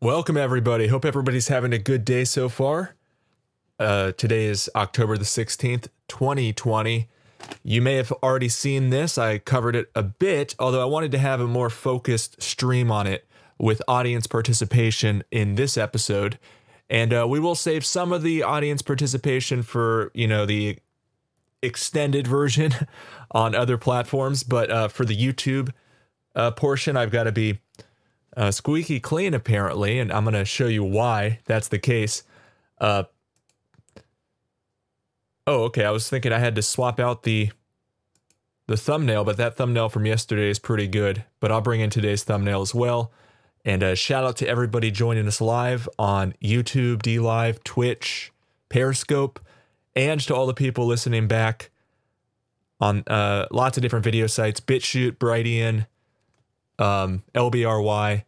Welcome, everybody. Hope everybody's having a good day so far. Uh, today is October the 16th, 2020. You may have already seen this. I covered it a bit, although I wanted to have a more focused stream on it with audience participation in this episode. And uh, we will save some of the audience participation for, you know, the extended version on other platforms. But uh, for the YouTube uh, portion, I've got to be uh, squeaky clean apparently, and I'm gonna show you why that's the case. Uh, oh, okay. I was thinking I had to swap out the the thumbnail, but that thumbnail from yesterday is pretty good. But I'll bring in today's thumbnail as well. And a shout out to everybody joining us live on YouTube, D Live, Twitch, Periscope, and to all the people listening back on uh, lots of different video sites BitChute, Brighteon, um, LBRY,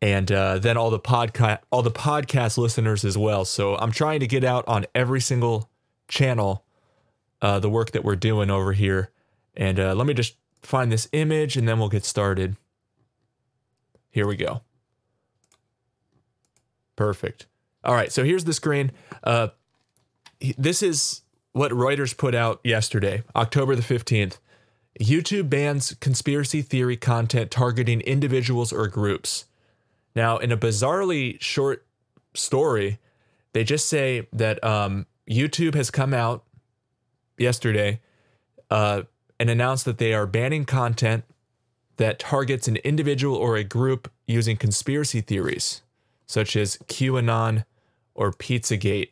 and uh, then all the podcast all the podcast listeners as well. So I'm trying to get out on every single channel uh, the work that we're doing over here. And uh, let me just find this image, and then we'll get started. Here we go. Perfect. All right, so here's the screen. Uh, this is what Reuters put out yesterday, October the 15th. YouTube bans conspiracy theory content targeting individuals or groups. Now, in a bizarrely short story, they just say that um, YouTube has come out yesterday uh, and announced that they are banning content that targets an individual or a group using conspiracy theories, such as QAnon or Pizzagate.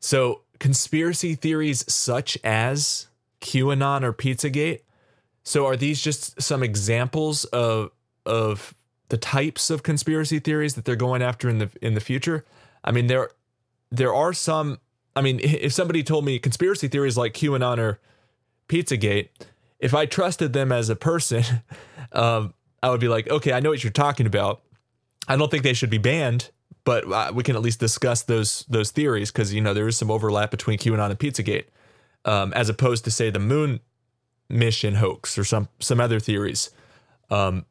So, conspiracy theories such as QAnon or Pizzagate so are these just some examples of of the types of conspiracy theories that they're going after in the in the future? I mean there there are some I mean if somebody told me conspiracy theories like QAnon or Pizzagate, if I trusted them as a person, um, I would be like, okay, I know what you're talking about. I don't think they should be banned, but uh, we can at least discuss those those theories because you know there is some overlap between QAnon and Pizzagate, um, as opposed to say the moon mission hoax or some some other theories. Um,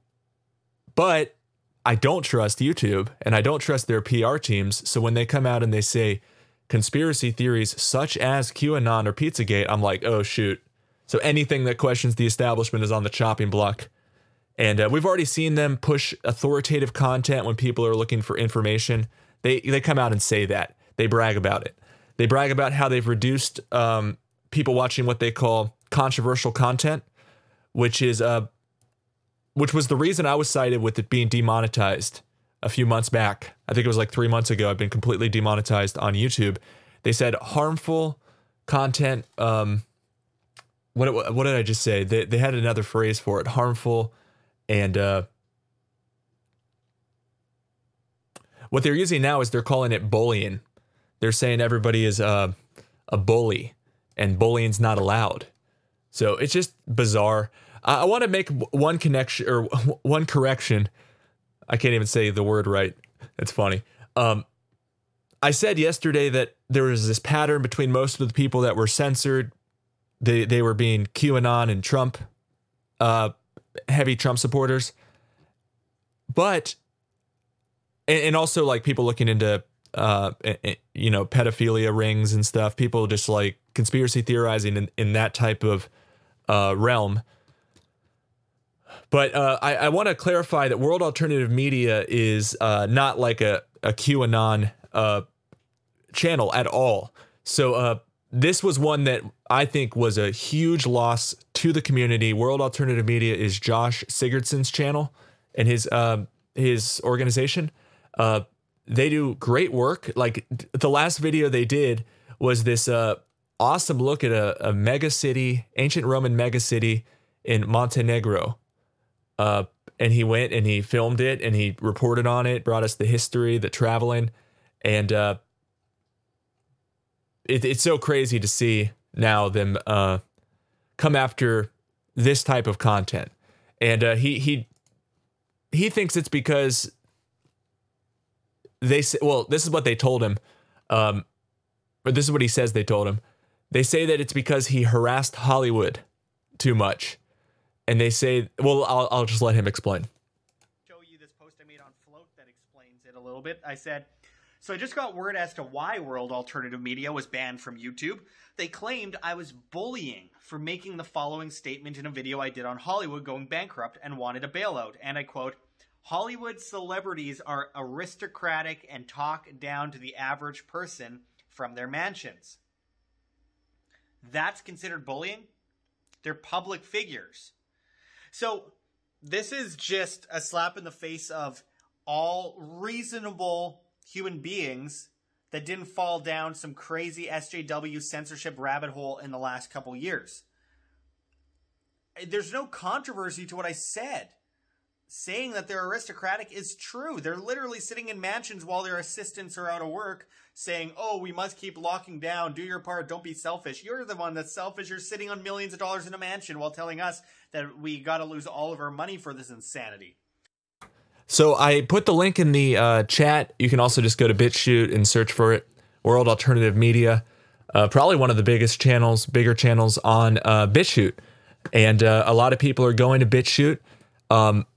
but I don't trust YouTube and I don't trust their PR teams. So when they come out and they say conspiracy theories such as QAnon or Pizzagate, I'm like, oh shoot. So anything that questions the establishment is on the chopping block. And uh, we've already seen them push authoritative content when people are looking for information. They they come out and say that they brag about it. They brag about how they've reduced um, people watching what they call controversial content, which is uh which was the reason I was cited with it being demonetized a few months back. I think it was like 3 months ago I've been completely demonetized on YouTube. They said harmful content um what what did I just say? They they had another phrase for it, harmful and uh what they're using now is they're calling it bullying. They're saying everybody is uh, a bully and bullying's not allowed. So it's just bizarre. I, want to make one connection or one correction. I can't even say the word right. It's funny. Um, I said yesterday that there was this pattern between most of the people that were censored. They they were being QAnon and Trump, uh, heavy Trump supporters, but and, and also like people looking into uh, you know pedophilia rings and stuff. People just like conspiracy theorizing in, in that type of uh, realm. But uh, I, I want to clarify that World Alternative Media is uh, not like a, a QAnon uh, channel at all. So uh, this was one that I think was a huge loss to the community. World Alternative Media is Josh Sigurdson's channel and his uh, his organization. Uh, they do great work. Like the last video they did was this awesome look at a, a mega city, ancient Roman mega city in Montenegro. Uh, and he went and he filmed it and he reported on it, brought us the history, the traveling, and uh, it, it's so crazy to see now them uh, come after this type of content. And uh, he he he thinks it's because they say, well, this is what they told him, um, or this is what he says they told him. They say that it's because he harassed Hollywood too much. And they say, well, I'll, I'll just let him explain. Show you this post I made on Flote that explains it a little bit. I said, so I just got word as to why World Alternative Media was banned from YouTube. They claimed I was bullying for making the following statement in a video I did on Hollywood going bankrupt and wanted a bailout. And I quote, Hollywood celebrities are aristocratic and talk down to the average person from their mansions. That's considered bullying? They're public figures. So this is just a slap in the face of all reasonable human beings that didn't fall down some crazy SJW censorship rabbit hole in the last couple years. There's no controversy to what I said. Saying that they're aristocratic is true. They're literally sitting in mansions while their assistants are out of work, saying, Oh, we must keep locking down, do your part, don't be selfish. You're the one that's selfish. You're sitting on millions of dollars in a mansion while telling us that we gotta lose all of our money for this insanity. So I put the link in the uh, chat. You can also just go to BitChute and search for it. World Alternative Media, uh, probably one of the biggest channels, bigger channels on uh, BitChute, and uh, a lot of people are going to BitChute. Um,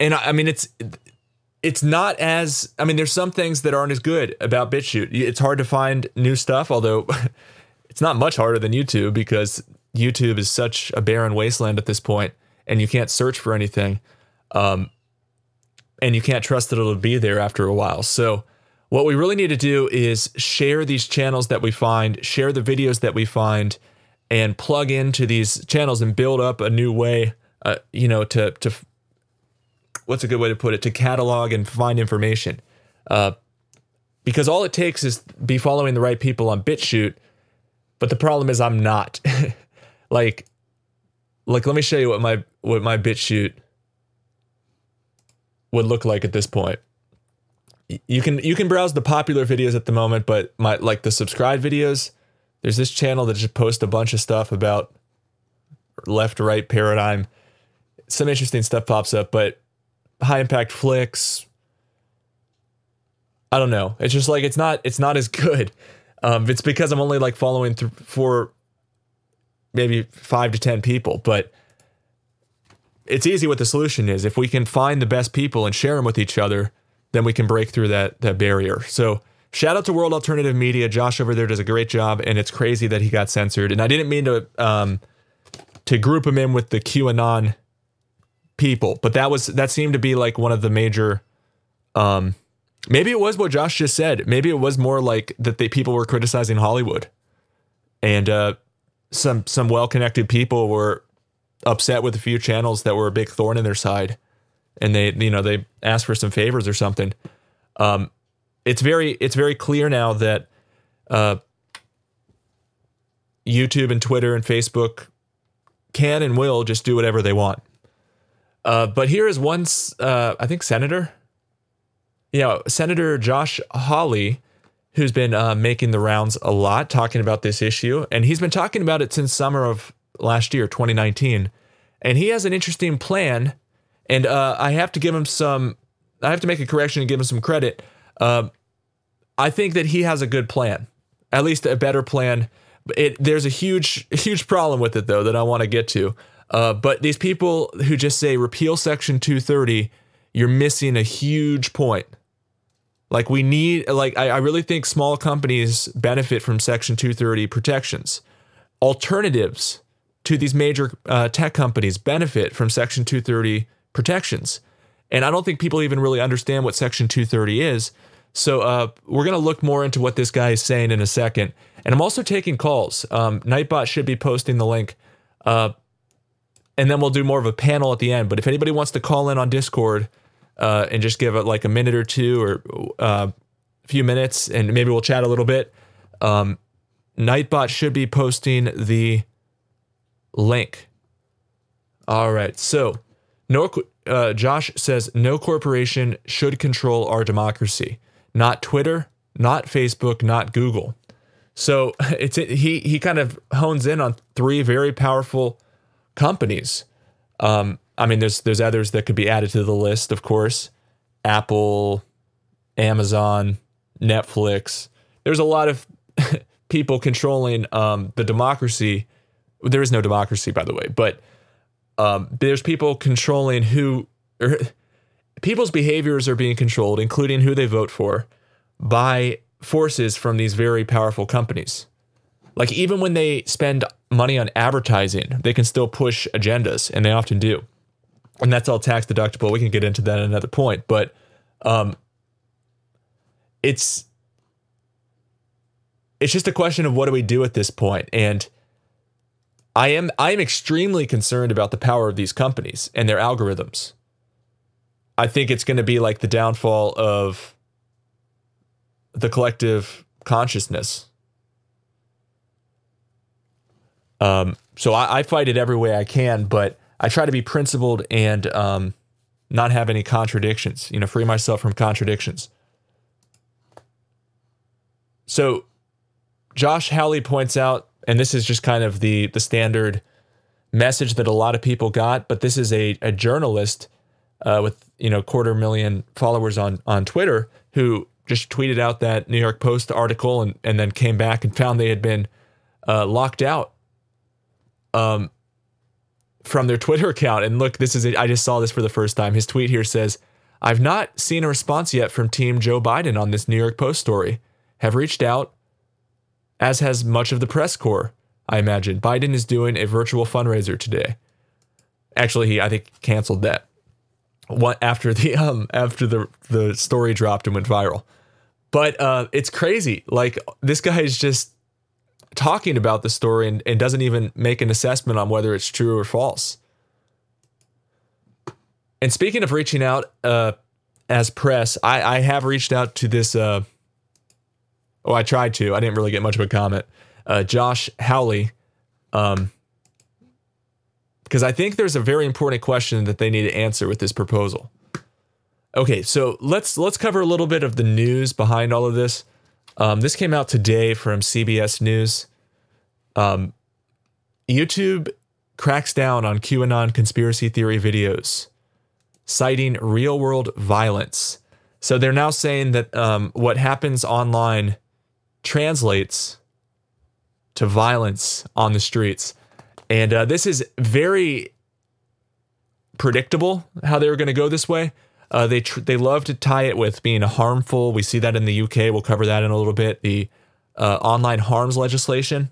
and I, I mean, it's it's not as I mean, there's some things that aren't as good about BitChute. It's hard to find new stuff, although it's not much harder than YouTube because YouTube is such a barren wasteland at this point, and you can't search for anything. Um, and you can't trust that it'll be there after a while. So, what we really need to do is share these channels that we find, share the videos that we find, and plug into these channels and build up a new way, uh, you know, to to what's a good way to put it, to catalog and find information. Uh, because all it takes is be following the right people on BitChute, but the problem is I'm not. like, like let me show you what my what my BitChute would look like at this point. You can you can browse the popular videos at the moment, but my like the subscribed videos, there's this channel that just posts a bunch of stuff about left right paradigm. Some interesting stuff pops up, but high impact flicks. I don't know. It's just like it's not it's not as good. Um, it's because I'm only like following th- for maybe five to ten people, but it's easy what the solution is. If we can find the best people and share them with each other, then we can break through that that barrier. So shout out to World Alternative Media. Josh over there does a great job, and it's crazy that he got censored. And I didn't mean to um, to group him in with the QAnon people, but that was that seemed to be like one of the major. Um, maybe it was what Josh just said. Maybe it was more like that the people were criticizing Hollywood, and uh, some some well connected people were upset with a few channels that were a big thorn in their side and they you know they asked for some favors or something um, it's very it's very clear now that uh, YouTube and Twitter and Facebook can and will just do whatever they want. Uh, but here is one, uh, I think, Senator. You know, Senator Josh Hawley, who's been uh, making the rounds a lot, talking about this issue, and he's been talking about it since summer of last year, 2019. And he has an interesting plan. And uh, I have to give him some, I have to make a correction and give him some credit. Uh, I think that he has a good plan, at least a better plan. It, there's a huge, huge problem with it, though, that I want to get to. Uh, but these people who just say repeal Section 230, you're missing a huge point. Like, we need, like, I, I really think small companies benefit from Section 230 protections. Alternatives to these major uh, tech companies benefit from Section 230 protections. And I don't think people even really understand what Section 230 is. So uh, we're going to look more into what this guy is saying in a second. And I'm also taking calls. Um, Nightbot should be posting the link. Uh, and then we'll do more of a panel at the end. But if anybody wants to call in on Discord uh, and just give it like a minute or two or uh, a few minutes, and maybe we'll chat a little bit, um, Nightbot should be posting the link. All right. So, no, uh, Josh says no corporation should control our democracy. Not Twitter, not Facebook, not Google. So it's he he kind of hones in on three very powerful companies. Um, I mean, there's there's others that could be added to the list, of course. Apple, Amazon, Netflix. There's a lot of people controlling um, the democracy there is no democracy, by the way, but um, there's people controlling who. Or, people's behaviors are being controlled, including who they vote for, by forces from these very powerful companies. Like even when they spend money on advertising, they can still push agendas, and they often do. And that's all tax deductible. We can get into that at another point, but um, it's it's just a question of what do we do at this point, and I am I am extremely concerned about the power of these companies and their algorithms. I think it's going to be like the downfall of the collective consciousness. Um, so I, I, fight it every way I can, but I try to be principled and um, not have any contradictions. You know, free myself from contradictions. So Josh Hawley points out, and this is just kind of the the standard message that a lot of people got, but this is a, a journalist uh, with you know quarter million followers on on Twitter who just tweeted out that New York Post article and and then came back and found they had been uh, locked out um from their Twitter account. And look, this is I just saw this for the first time. His tweet here says, "I've not seen a response yet from Team Joe Biden on this New York Post story. Have reached out, as has much of the press corps." I imagine Biden is doing a virtual fundraiser today. Actually, he I think canceled that what after the um after the the story dropped and went viral. But uh, it's crazy. Like this guy is just talking about the story and, and doesn't even make an assessment on whether it's true or false. And speaking of reaching out uh, as press, I, I have reached out to this. Uh, oh, I tried to. I didn't really get much of a comment. Uh, Josh Hawley, um, because I think there's a very important question that they need to answer with this proposal. Okay, so let's let's cover a little bit of the news behind all of this. Um, this came out today from CBS News. Um, YouTube cracks down on QAnon conspiracy theory videos, citing real world violence. So they're now saying that um, what happens online translates to violence on the streets. And uh, this is very predictable how they were going to go this way. Uh, they tr- they love to tie it with being harmful. We see that in the UK. We'll cover that in a little bit. The uh, online harms legislation,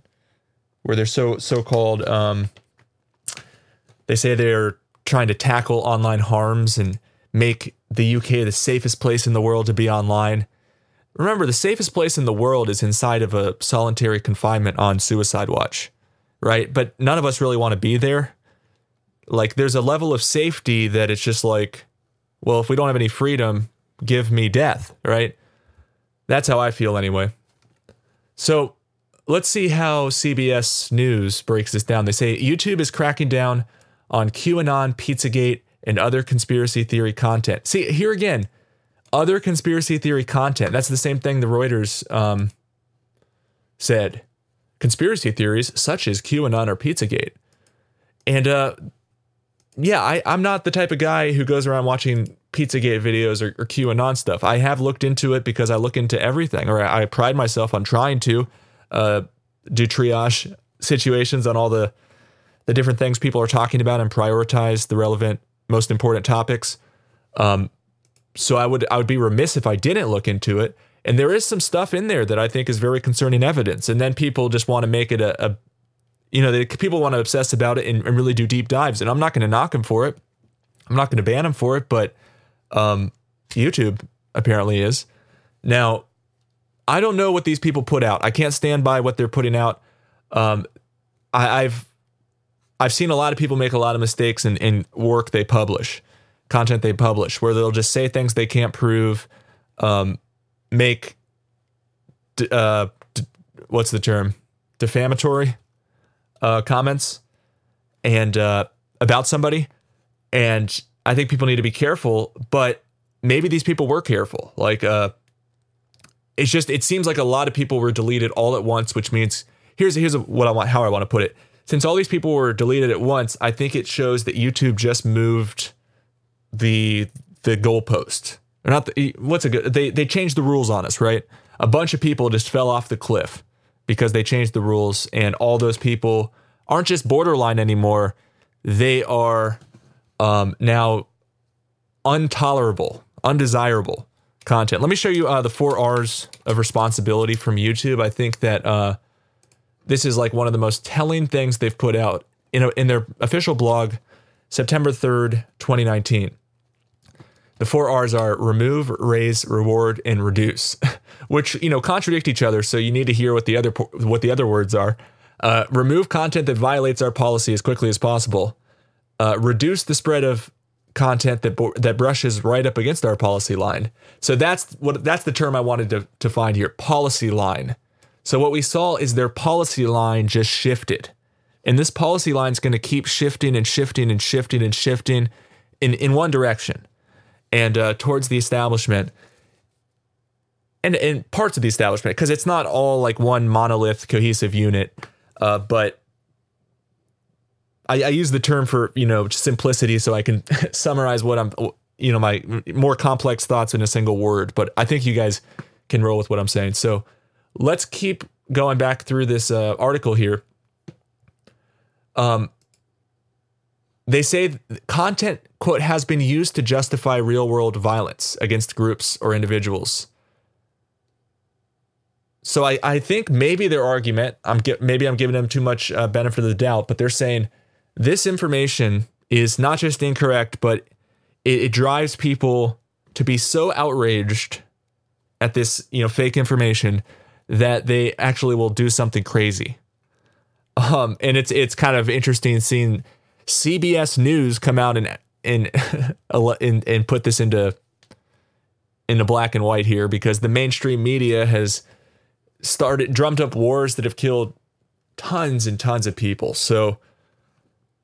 where they're so so called. Um, they say they're trying to tackle online harms and make the UK the safest place in the world to be online. Remember, the safest place in the world is inside of a solitary confinement on suicide watch right? But none of us really want to be there. Like there's a level of safety that it's just like, well, if we don't have any freedom, give me death, right? That's how I feel anyway. So let's see how CBS News breaks this down. They say YouTube is cracking down on QAnon, Pizzagate, and other conspiracy theory content. See, here again, other conspiracy theory content. That's the same thing the Reuters um, said conspiracy theories such as QAnon or Pizzagate. And uh, yeah, I, I'm not the type of guy who goes around watching Pizzagate videos or, or QAnon stuff. I have looked into it because I look into everything, or I, I pride myself on trying to uh, do triage situations on all the the different things people are talking about and prioritize the relevant, most important topics. Um, so I would I would be remiss if I didn't look into it. And there is some stuff in there that I think is very concerning evidence. And then people just want to make it a, a you know, they, people want to obsess about it and, and really do deep dives. And I'm not going to knock them for it. I'm not going to ban them for it, but um, YouTube apparently is. Now, I don't know what these people put out. I can't stand by what they're putting out. Um, I, have I've seen a lot of people make a lot of mistakes in, in work they publish, content they publish, where they'll just say things they can't prove. Um, make uh, what's the term defamatory uh, comments and uh, about somebody. And i think people need to be careful but maybe these people were careful. Like uh, it's just it seems like a lot of people were deleted all at once which means here's here's what i want how i want to put it. Since all these people were deleted at once i think it shows that youtube just moved the the goalpost. Or not the, what's a good they they changed the rules on us, right? A bunch of people just fell off the cliff because they changed the rules and all those people aren't just borderline anymore. They are um, now intolerable, undesirable content. Let me show you uh, the four R's of responsibility from YouTube. I think that uh, this is like one of the most telling things they've put out in, a, in their official blog, September 3rd, 2019. The four R's are remove, raise, reward, and reduce, which you know contradict each other. So you need to hear what the other what the other words are. Uh, remove content that violates our policy as quickly as possible. Uh, reduce the spread of content that that brushes right up against our policy line. So that's what that's the term I wanted to to find here. Policy line. So what we saw is their policy line just shifted. And this policy line is going to keep shifting and shifting and shifting and shifting in, in one direction and uh, towards the establishment and, and parts of the establishment because it's not all like one monolith cohesive unit uh, but I, I, use the term for you know simplicity so i can summarize what i'm you know my more complex thoughts in a single word but i think you guys can roll with what i'm saying. So let's keep going back through this uh, article here. Um, they say content quote has been used to justify real world violence against groups or individuals. So I, I think maybe their argument i'm maybe i'm giving them too much uh, benefit of the doubt but they're saying this information is not just incorrect but it, it drives people to be so outraged at this you know fake information that they actually will do something crazy. Um and it's it's kind of interesting seeing CBS News come out and and and, and put this into into black and white here because the mainstream media has started drummed up wars that have killed tons and tons of people. So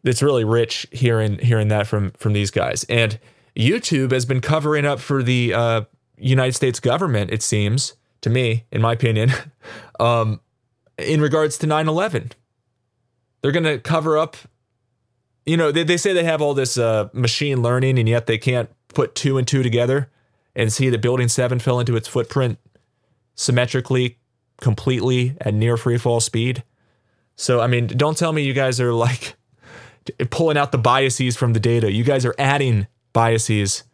it's really rich hearing hearing that from from these guys. And YouTube has been covering up for the uh, United States government. It seems to me, in my opinion, um, in regards to 9/11. They're going to cover up you know, they, they say they have all this uh, machine learning, and yet they can't put two and two together and see that Building 7 fell into its footprint symmetrically, completely at near free fall speed. So, I mean, don't tell me you guys are like pulling out the biases from the data. You guys are adding biases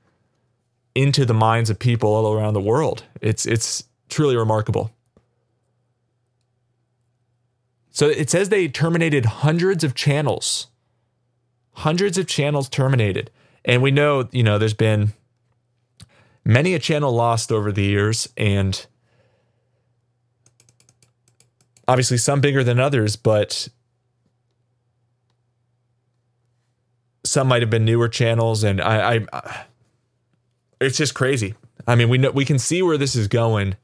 into the minds of people all around the world. It's it's truly remarkable. So it says they terminated hundreds of channels hundreds of channels terminated. And we know, you know, there's been many a channel lost over the years and obviously some bigger than others, but some might have been newer channels and I, I it's just crazy. I mean, we know we can see where this is going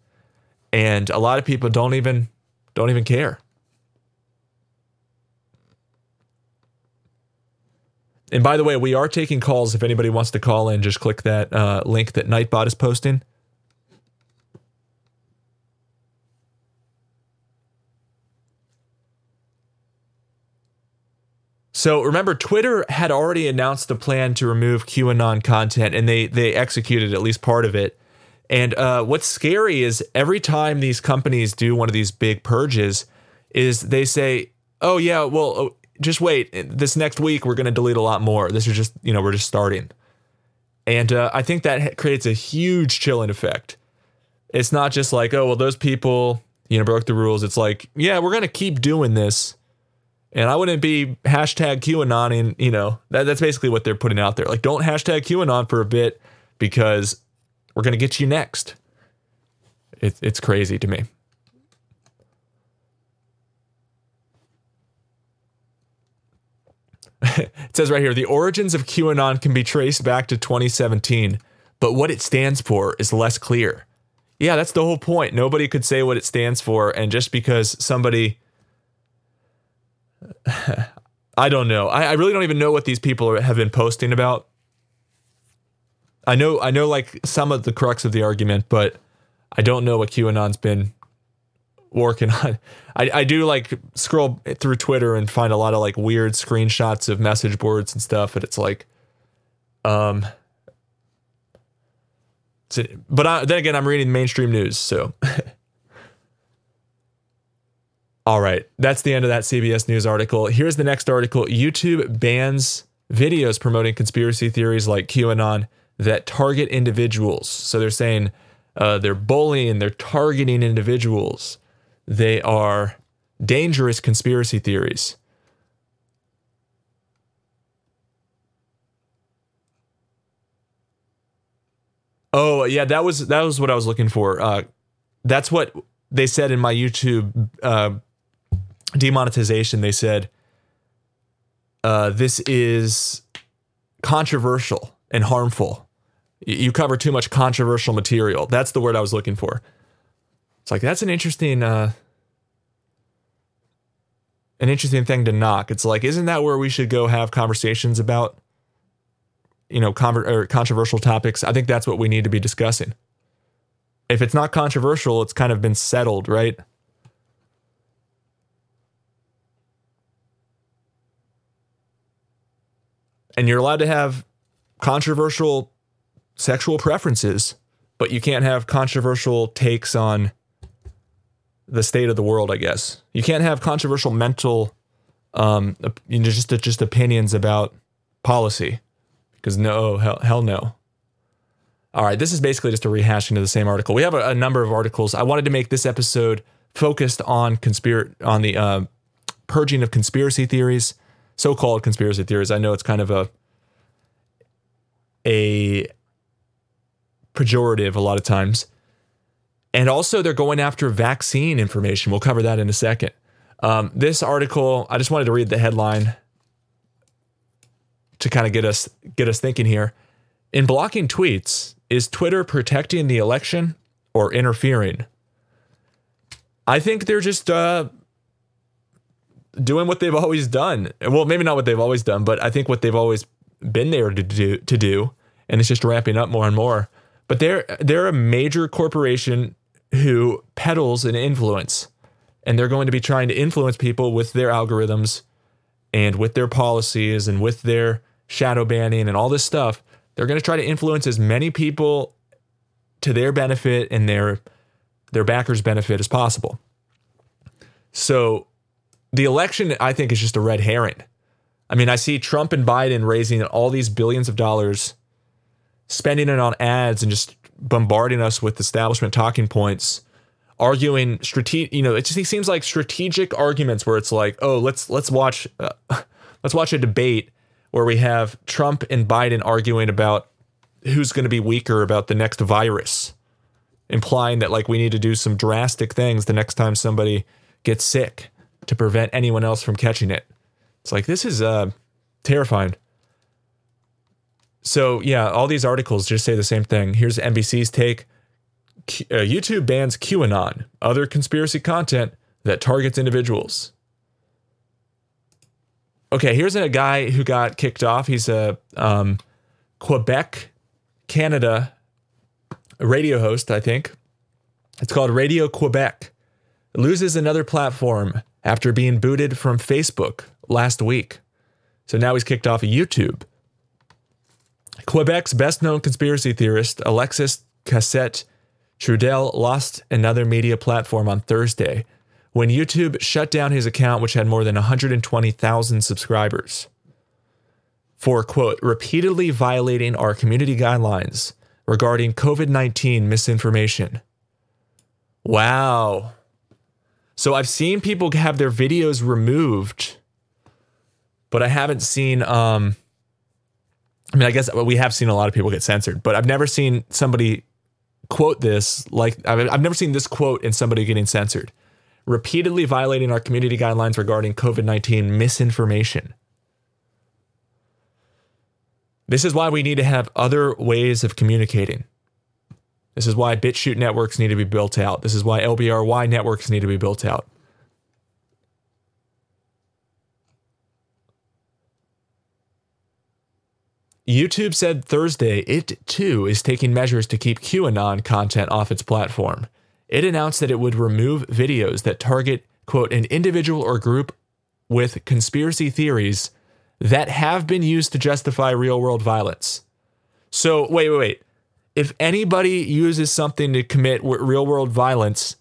and a lot of people don't even don't even care. And by the way, we are taking calls. If anybody wants to call in, just click that uh, link that Nightbot is posting. So remember, Twitter had already announced a plan to remove QAnon content, and they they executed at least part of it. And uh, what's scary is every time these companies do one of these big purges, is they say, "Oh yeah, well, just wait. This next week, we're going to delete a lot more. This is just, you know, we're just starting. And uh, I think that creates a huge chilling effect. It's not just like, oh, well, those people, you know, broke the rules. It's like, yeah, we're going to keep doing this. And I wouldn't be hashtag QAnon. And, you know, that, that's basically what they're putting out there. Like, don't hashtag QAnon for a bit because we're going to get you next. It, it's crazy to me. It says right here the origins of QAnon can be traced back to 2017, but what it stands for is less clear. Yeah, that's the whole point. Nobody could say what it stands for, and just because somebody. I don't know. I, I really don't even know what these people are, have been posting about. I know, I know, like some of the crux of the argument, but I don't know what QAnon's been working on. I, I do like scroll through Twitter and find a lot of like weird screenshots of message boards and stuff, and it's like, um, but I, then again, I'm reading mainstream news, so. All right, that's the end of that CBS News article. Here's the next article YouTube bans videos promoting conspiracy theories like QAnon. that target individuals. So they're saying uh, they're bullying, they're targeting individuals. They are dangerous conspiracy theories. Oh yeah, that was that was what I was looking for. Uh, that's what they said in my YouTube uh, demonetization. They said uh, this is controversial and harmful. You cover too much controversial material. That's the word I was looking for. It's like that's an interesting, uh, an interesting thing to knock. It's like, isn't that where we should go have conversations about, you know, con- or controversial topics? I think that's what we need to be discussing. If it's not controversial, it's kind of been settled, right? and you're allowed to have controversial sexual preferences, but you can't have controversial takes on the state of the world, I guess. You can't have controversial mental um you know, just just opinions about policy because no hell, hell no. All right, this is basically just a rehashing of the same article. We have a, a number of articles. I wanted to make this episode focused on conspir on the uh, purging of conspiracy theories so-called conspiracy theories. I know it's kind of a a pejorative a lot of times. And also, they're going after vaccine information. We'll cover that in a second. Um, this article, I just wanted to read the headline to kind of get us get us thinking here. In blocking tweets, is Twitter protecting the election or interfering? I think they're just uh, doing what they've always done. Well, maybe not what they've always done, but I think what they've always been there to do to do, and it's just ramping up more and more. But they're they're a major corporation who peddles an influence, and they're going to be trying to influence people with their algorithms and with their policies and with their shadow banning and all this stuff. They're going to try to influence as many people to their benefit and their their backers' benefit as possible. So the election, I think, is just a red herring. I mean, I see Trump and Biden raising all these billions of dollars, spending it on ads and just bombarding us with establishment talking points, arguing strategic. You know, it just seems like strategic arguments where it's like, oh, let's let's watch uh, let's watch a debate where we have Trump and Biden arguing about who's going to be weaker about the next virus, implying that like we need to do some drastic things the next time somebody gets sick to prevent anyone else from catching it. It's like this is uh, terrifying. So yeah, all these articles just say the same thing. Here's NBC's take: Q- uh, YouTube bans QAnon, other conspiracy content that targets individuals. Okay, here's a guy who got kicked off. He's a um, Quebec, Canada radio host, I think. It's called Radio Quebec. Loses another platform after being booted from Facebook last week. So now he's kicked off of YouTube. Quebec's best known conspiracy theorist, Alexis Cossette Trudel, lost another media platform on Thursday when YouTube shut down his account, which had more than 120,000 subscribers, for, quote, repeatedly violating our community guidelines regarding COVID 19 misinformation. Wow. So I've seen people have their videos removed, but I haven't seen. Um, I mean, I guess we have seen a lot of people get censored, but I've never seen somebody quote this like I've never seen this quote in somebody getting censored. Repeatedly violating our community guidelines regarding COVID 19 misinformation. This is why we need to have other ways of communicating. This is why BitChute networks need to be built out. This is why LBRY networks need to be built out. YouTube said Thursday it too is taking measures to keep QAnon content off its platform. It announced that it would remove videos that target, quote, an individual or group with conspiracy theories that have been used to justify real world violence. So, wait, wait, wait if anybody uses something to commit real world violence,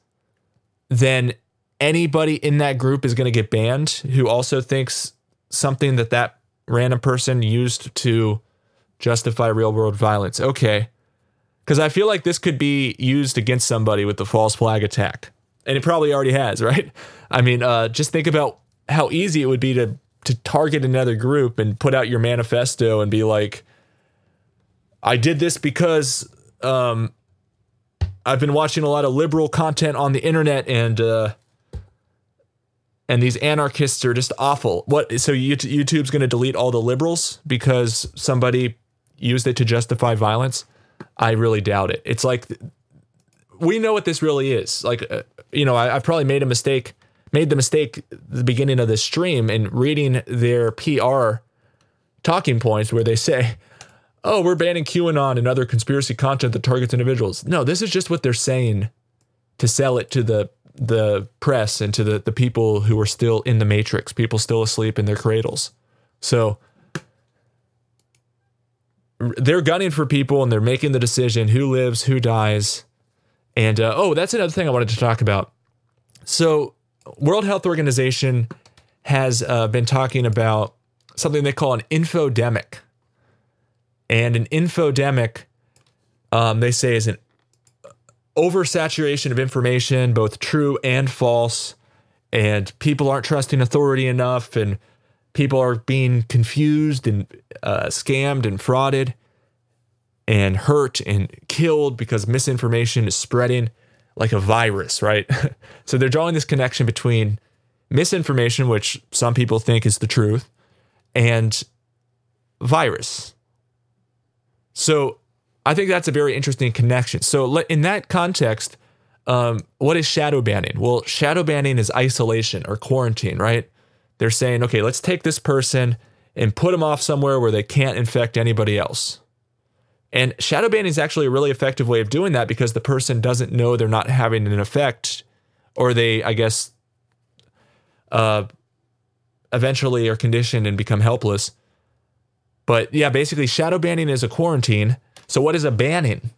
then anybody in that group is going to get banned who also thinks something that that random person used to justify real world violence. Okay. Because I feel like this could be used against somebody with the false flag attack. And it probably already has, right? I mean, uh, just think about how easy it would be to to target another group and put out your manifesto and be like, I did this because um, I've been watching a lot of liberal content on the internet and uh, and these anarchists are just awful. What? So YouTube's going to delete all the liberals because somebody used it to justify violence? I really doubt it. It's like we know what this really is. Like, uh, you know, I, have probably made a mistake, made the mistake the beginning of this stream and reading their PR talking points where they say, "Oh, we're banning QAnon and other conspiracy content that targets individuals." No, this is just what they're saying to sell it to the the press and to the the people who are still in the matrix, people still asleep in their cradles. So they're gunning for people and they're making the decision who lives, who dies. And uh, oh, that's another thing I wanted to talk about. So, World Health Organization has uh, been talking about something they call an infodemic. And an infodemic, um, they say, is an oversaturation of information, both true and false. And people aren't trusting authority enough, and people are being confused and uh, scammed and frauded and hurt and killed because misinformation is spreading like a virus, right? so they're drawing this connection between misinformation, which some people think is the truth, and virus. So I think that's a very interesting connection. So in that context, um, what is shadow banning? Well, shadow banning is isolation or quarantine, right? They're saying, okay, let's take this person and put them off somewhere where they can't infect anybody else. And shadow banning is actually a really effective way of doing that because the person doesn't know they're not having an effect, or they, I guess, uh, eventually are conditioned and become helpless. But yeah, basically, shadow banning is a quarantine. So, what is a banning?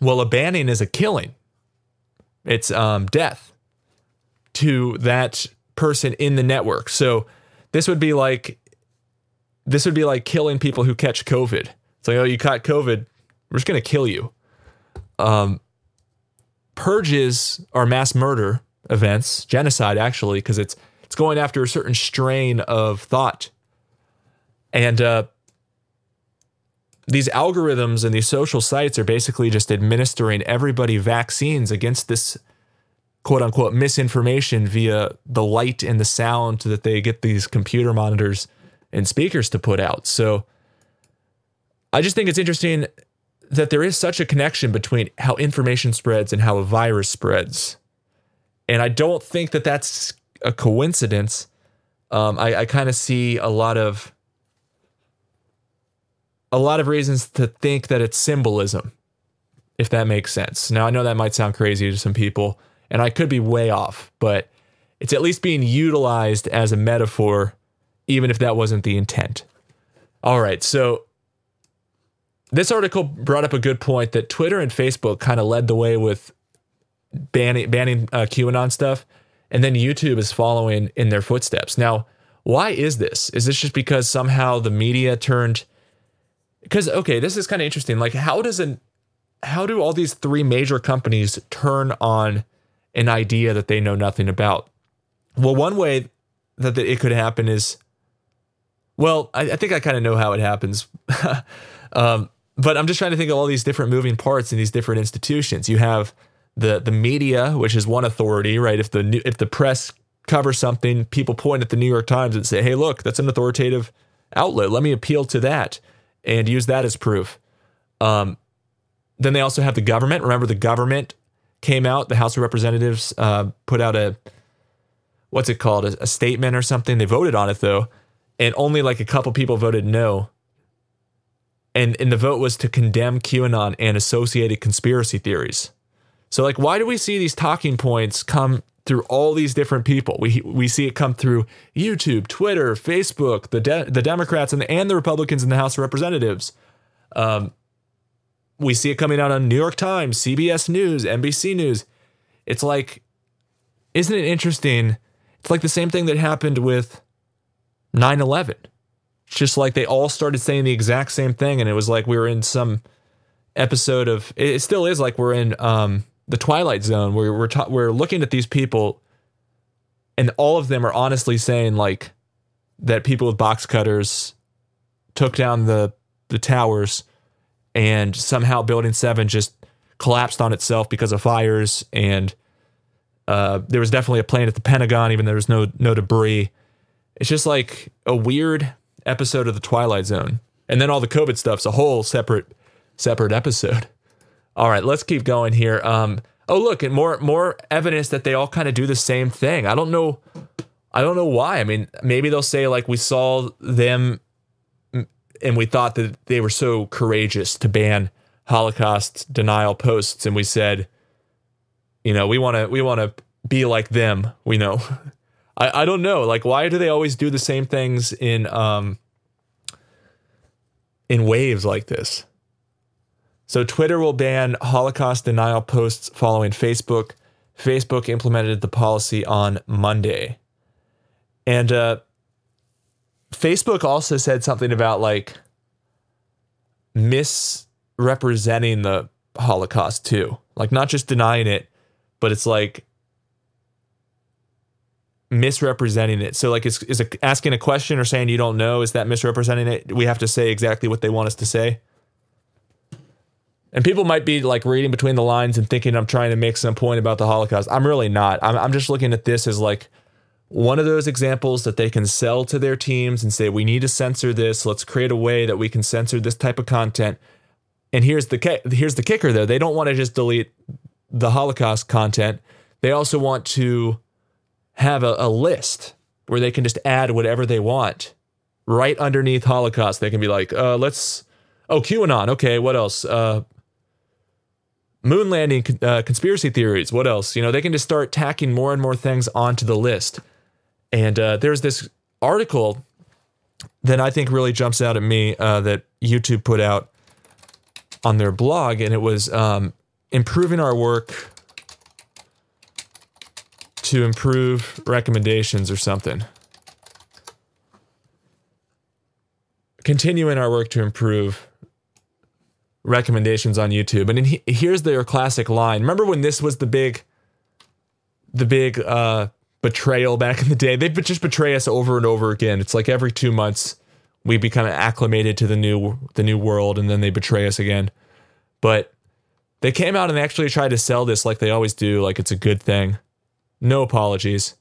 Well, a banning is a killing. It's um, death to that person in the network. So this would be like this would be like killing people who catch COVID. It's like, oh, you caught COVID, we're just gonna kill you. Um, purges are mass murder events, genocide actually, because it's it's going after a certain strain of thought. And uh, these algorithms and these social sites are basically just administering everybody vaccines against this quote unquote misinformation via the light and the sound that they get these computer monitors and speakers to put out. So I just think it's interesting that there is such a connection between how information spreads and how a virus spreads. And I don't think that that's a coincidence. Um, I, I kind of see a lot of a lot of reasons to think that it's symbolism, if that makes sense. Now I know that might sound crazy to some people, and I could be way off, but it's at least being utilized as a metaphor, even if that wasn't the intent. All right, so this article brought up a good point that Twitter and Facebook kind of led the way with banning banning uh, QAnon stuff, and then YouTube is following in their footsteps. Now, why is this? Is this just because somehow the media turned? Because okay, this is kind of interesting. Like, how does an how do all these three major companies turn on an idea that they know nothing about. Well, one way that it could happen is, well, I, I think I kind of know how it happens. um, but I'm just trying to think of all these different moving parts in these different institutions. You have the the media, which is one authority, right? If the new, if the press covers something, people point at the New York Times and say, "Hey, look, that's an authoritative outlet. Let me appeal to that and use that as proof." Um, then they also have the government. Remember, the government came out, the House of Representatives uh, put out a what's it called, a, a, statement or something. They voted on it though, and only like a couple people voted no. And and the vote was to condemn QAnon and associated conspiracy theories. So like, why do we see these talking points come through all these different people? We we see it come through YouTube, Twitter, Facebook, the de- the Democrats and the, and the Republicans in the House of Representatives. Um, we see it coming out on New York Times, CBS News, NBC News. It's like, isn't it interesting? It's like the same thing that happened with 9 11. just like they all started saying the exact same thing, and it was like we were in some episode of. It still is like we're in um, the Twilight Zone, where we're ta- we're looking at these people, and all of them are honestly saying like that people with box cutters took down the the towers, and somehow Building Seven just collapsed on itself because of fires, and uh, there was definitely a plane at the Pentagon, even though there was no no debris. It's just like a weird episode of the Twilight Zone, and then all the COVID stuff's a whole separate separate episode. All right, let's keep going here. Um, oh look, and more more evidence that they all kind of do the same thing. I don't know, I don't know why. I mean, maybe they'll say like we saw them, and we thought that they were so courageous to ban Holocaust denial posts, and we said, you know, we want to we want to be like them. We know. I, I don't know. Like, why do they always do the same things in um in waves like this? So Twitter will ban Holocaust denial posts following Facebook. Facebook implemented the policy on Monday. And uh, Facebook also said something about like misrepresenting the Holocaust too. Like not just denying it, but it's like misrepresenting it. So like is is a, asking a question or saying you don't know is that misrepresenting it? We have to say exactly what they want us to say. And people might be like reading between the lines and thinking I'm trying to make some point about the Holocaust. I'm really not. I'm, I'm just looking at this as like one of those examples that they can sell to their teams and say, we need to censor this. Let's create a way that we can censor this type of content. And here's the here's the kicker though. They don't want to just delete the Holocaust content. They also want to have a, a list where they can just add whatever they want right underneath Holocaust. They can be like, uh, let's, oh, QAnon. Okay, what else? Uh, moon landing uh, conspiracy theories. What else? You know, they can just start tacking more and more things onto the list. And uh, there's this article that I think really jumps out at me uh, that YouTube put out on their blog, and it was um, improving our work to improve recommendations or something. Continuing our work to improve recommendations on YouTube. And he, here's their classic line. Remember when this was the big the big uh betrayal back in the day? They just betray us over and over again. It's like every 2 months we become acclimated to the new the new world and then they betray us again. But they came out and they actually tried to sell this like they always do, like it's a good thing. No apologies.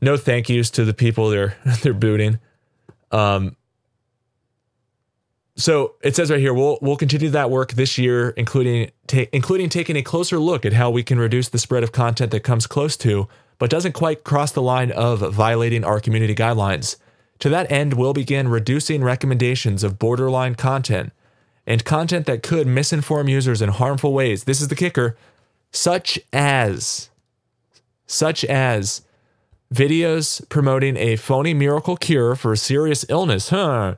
No thank yous to the people they're they're booting. Um, so it says right here, we'll we'll continue that work this year, including ta- including taking a closer look at how we can reduce the spread of content that comes close to, but doesn't quite cross the line of violating our community guidelines. To that end, we'll begin reducing recommendations of borderline content and content that could misinform users in harmful ways. This is the kicker, such as such as videos promoting a phony miracle cure for a serious illness, huh?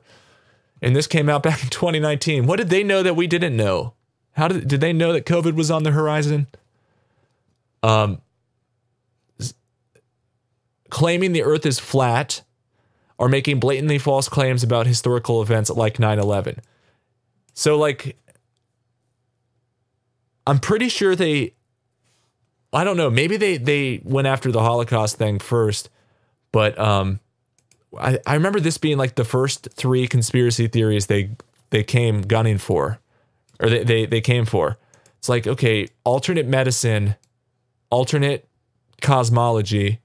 And this came out back in 2019. What did they know that we didn't know? How did did they know that COVID was on the horizon? Um claiming the earth is flat or making blatantly false claims about historical events like 9/11. So like I'm pretty sure they I don't know. Maybe they they went after the Holocaust thing first, but um, I I remember this being like the first three conspiracy theories they they came gunning for, or they they they came for. It's like okay, alternate medicine, alternate cosmology.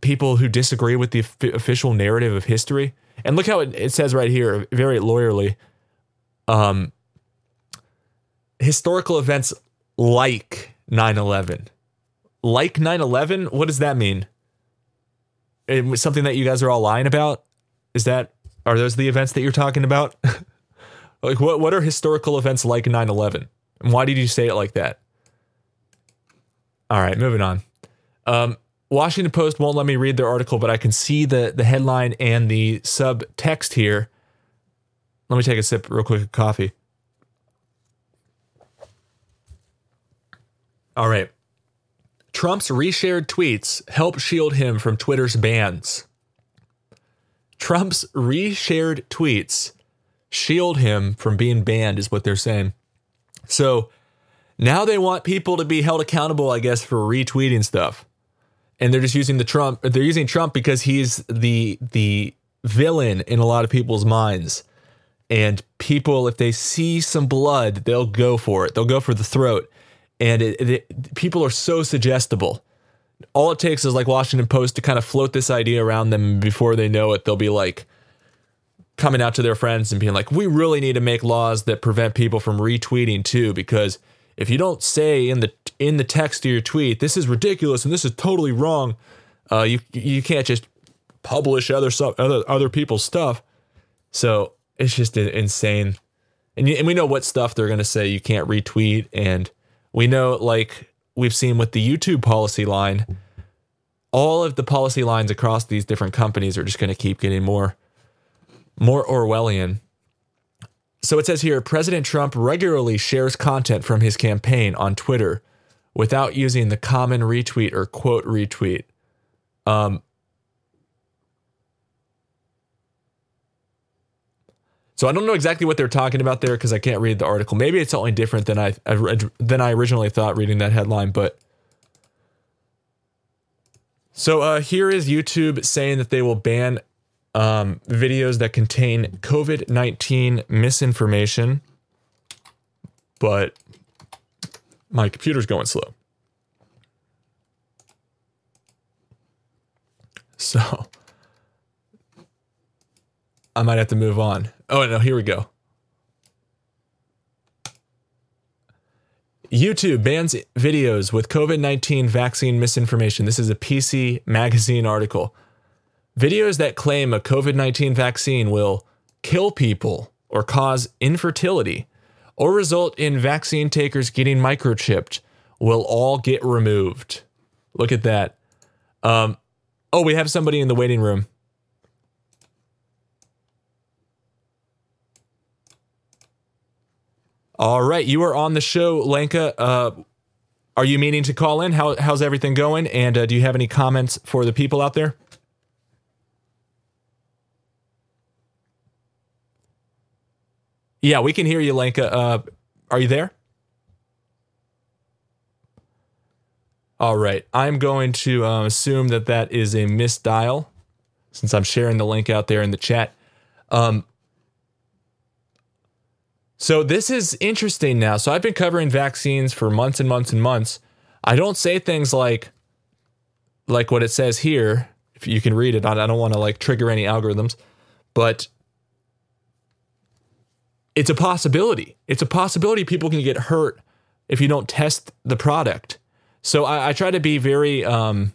People who disagree with the official narrative of history, and look how it, it says right here, very lawyerly. Um, historical events like 9/11. Like 9/11, what does that mean? It was something that you guys are all lying about? Is that are those the events that you're talking about? like what what are historical events like 9/11? And why did you say it like that? All right, moving on. Um, Washington Post won't let me read their article, but I can see the the headline and the subtext here. Let me take a sip real quick of coffee. All right. Trump's reshared tweets help shield him from Twitter's bans. Trump's reshared tweets shield him from being banned, is what they're saying. So now they want people to be held accountable, I guess, for retweeting stuff. And they're just using the Trump, they're using Trump because he's the the villain in a lot of people's minds. And people, if they see some blood, they'll go for it. They'll go for the throat. And it, it, people are so suggestible. All it takes is like Washington Post to kind of float this idea around them. Before they know it, they'll be like coming out to their friends and being like, we really need to make laws that prevent people from retweeting too, because if you don't say in the in the text of your tweet, this is ridiculous and this is totally wrong, uh, you you can't just publish other stuff, other other people's stuff. So it's just insane, and and we know what stuff they're gonna say you can't retweet, and we know like we've seen with the YouTube policy line, all of the policy lines across these different companies are just gonna keep getting more more Orwellian so it says here President Trump regularly shares content from his campaign on Twitter without using the common retweet or quote retweet. Um, so I don't know exactly what they're talking about there because I can't read the article. Maybe it's only different than I than I originally thought reading that headline. But so uh, here is YouTube saying that they will ban um, videos that contain COVID 19 misinformation, but my computer's going slow. So I might have to move on. Oh, no, here we go. YouTube bans videos with COVID 19 vaccine misinformation. This is a PC Magazine article. Videos that claim a COVID 19 vaccine will kill people or cause infertility or result in vaccine takers getting microchipped will all get removed. Look at that. Um, oh, we have somebody in the waiting room. All right, you are on the show, Lenka. Uh, are you meaning to call in? How, how's everything going? And uh, do you have any comments for the people out there? Yeah, we can hear you, Lenka. Uh, are you there? All right. I'm going to uh, assume that that is a misdial since I'm sharing the link out there in the chat. Um, so this is interesting now. So I've been covering vaccines for months and months and months. I don't say things like like what it says here. If you can read it, I don't want to like trigger any algorithms, but it's a possibility. It's a possibility people can get hurt if you don't test the product. So I, I try to be very, um,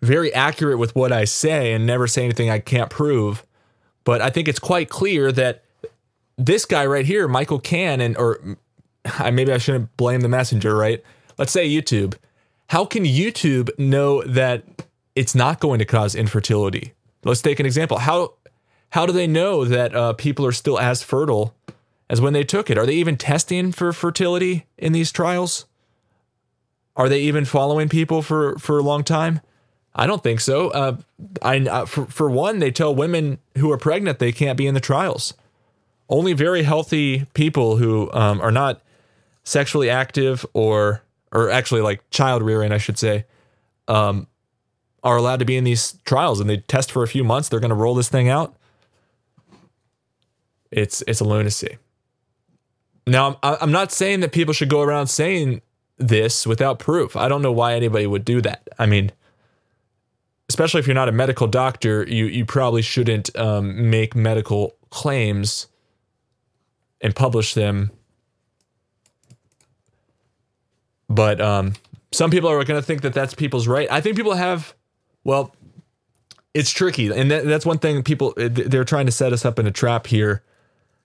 very accurate with what I say and never say anything I can't prove. But I think it's quite clear that this guy right here, Michael Cannon, or maybe I shouldn't blame the messenger, right? Let's say YouTube. How can YouTube know that it's not going to cause infertility? Let's take an example. How how do they know that uh, people are still as fertile as when they took it? Are they even testing for fertility in these trials? Are they even following people for, for a long time? I don't think so. Uh, I uh, for, for one, they tell women who are pregnant they can't be in the trials. Only very healthy people who um, are not sexually active or or actually like child rearing, I should say, um, are allowed to be in these trials. And they test for a few months. They're going to roll this thing out. It's it's a lunacy. Now, I'm not saying that people should go around saying this without proof. I don't know why anybody would do that. I mean, especially if you're not a medical doctor, you you probably shouldn't um, make medical claims and publish them. But um, some people are going to think that that's people's right. I think people have, well, it's tricky, and that, that's one thing. People they're trying to set us up in a trap here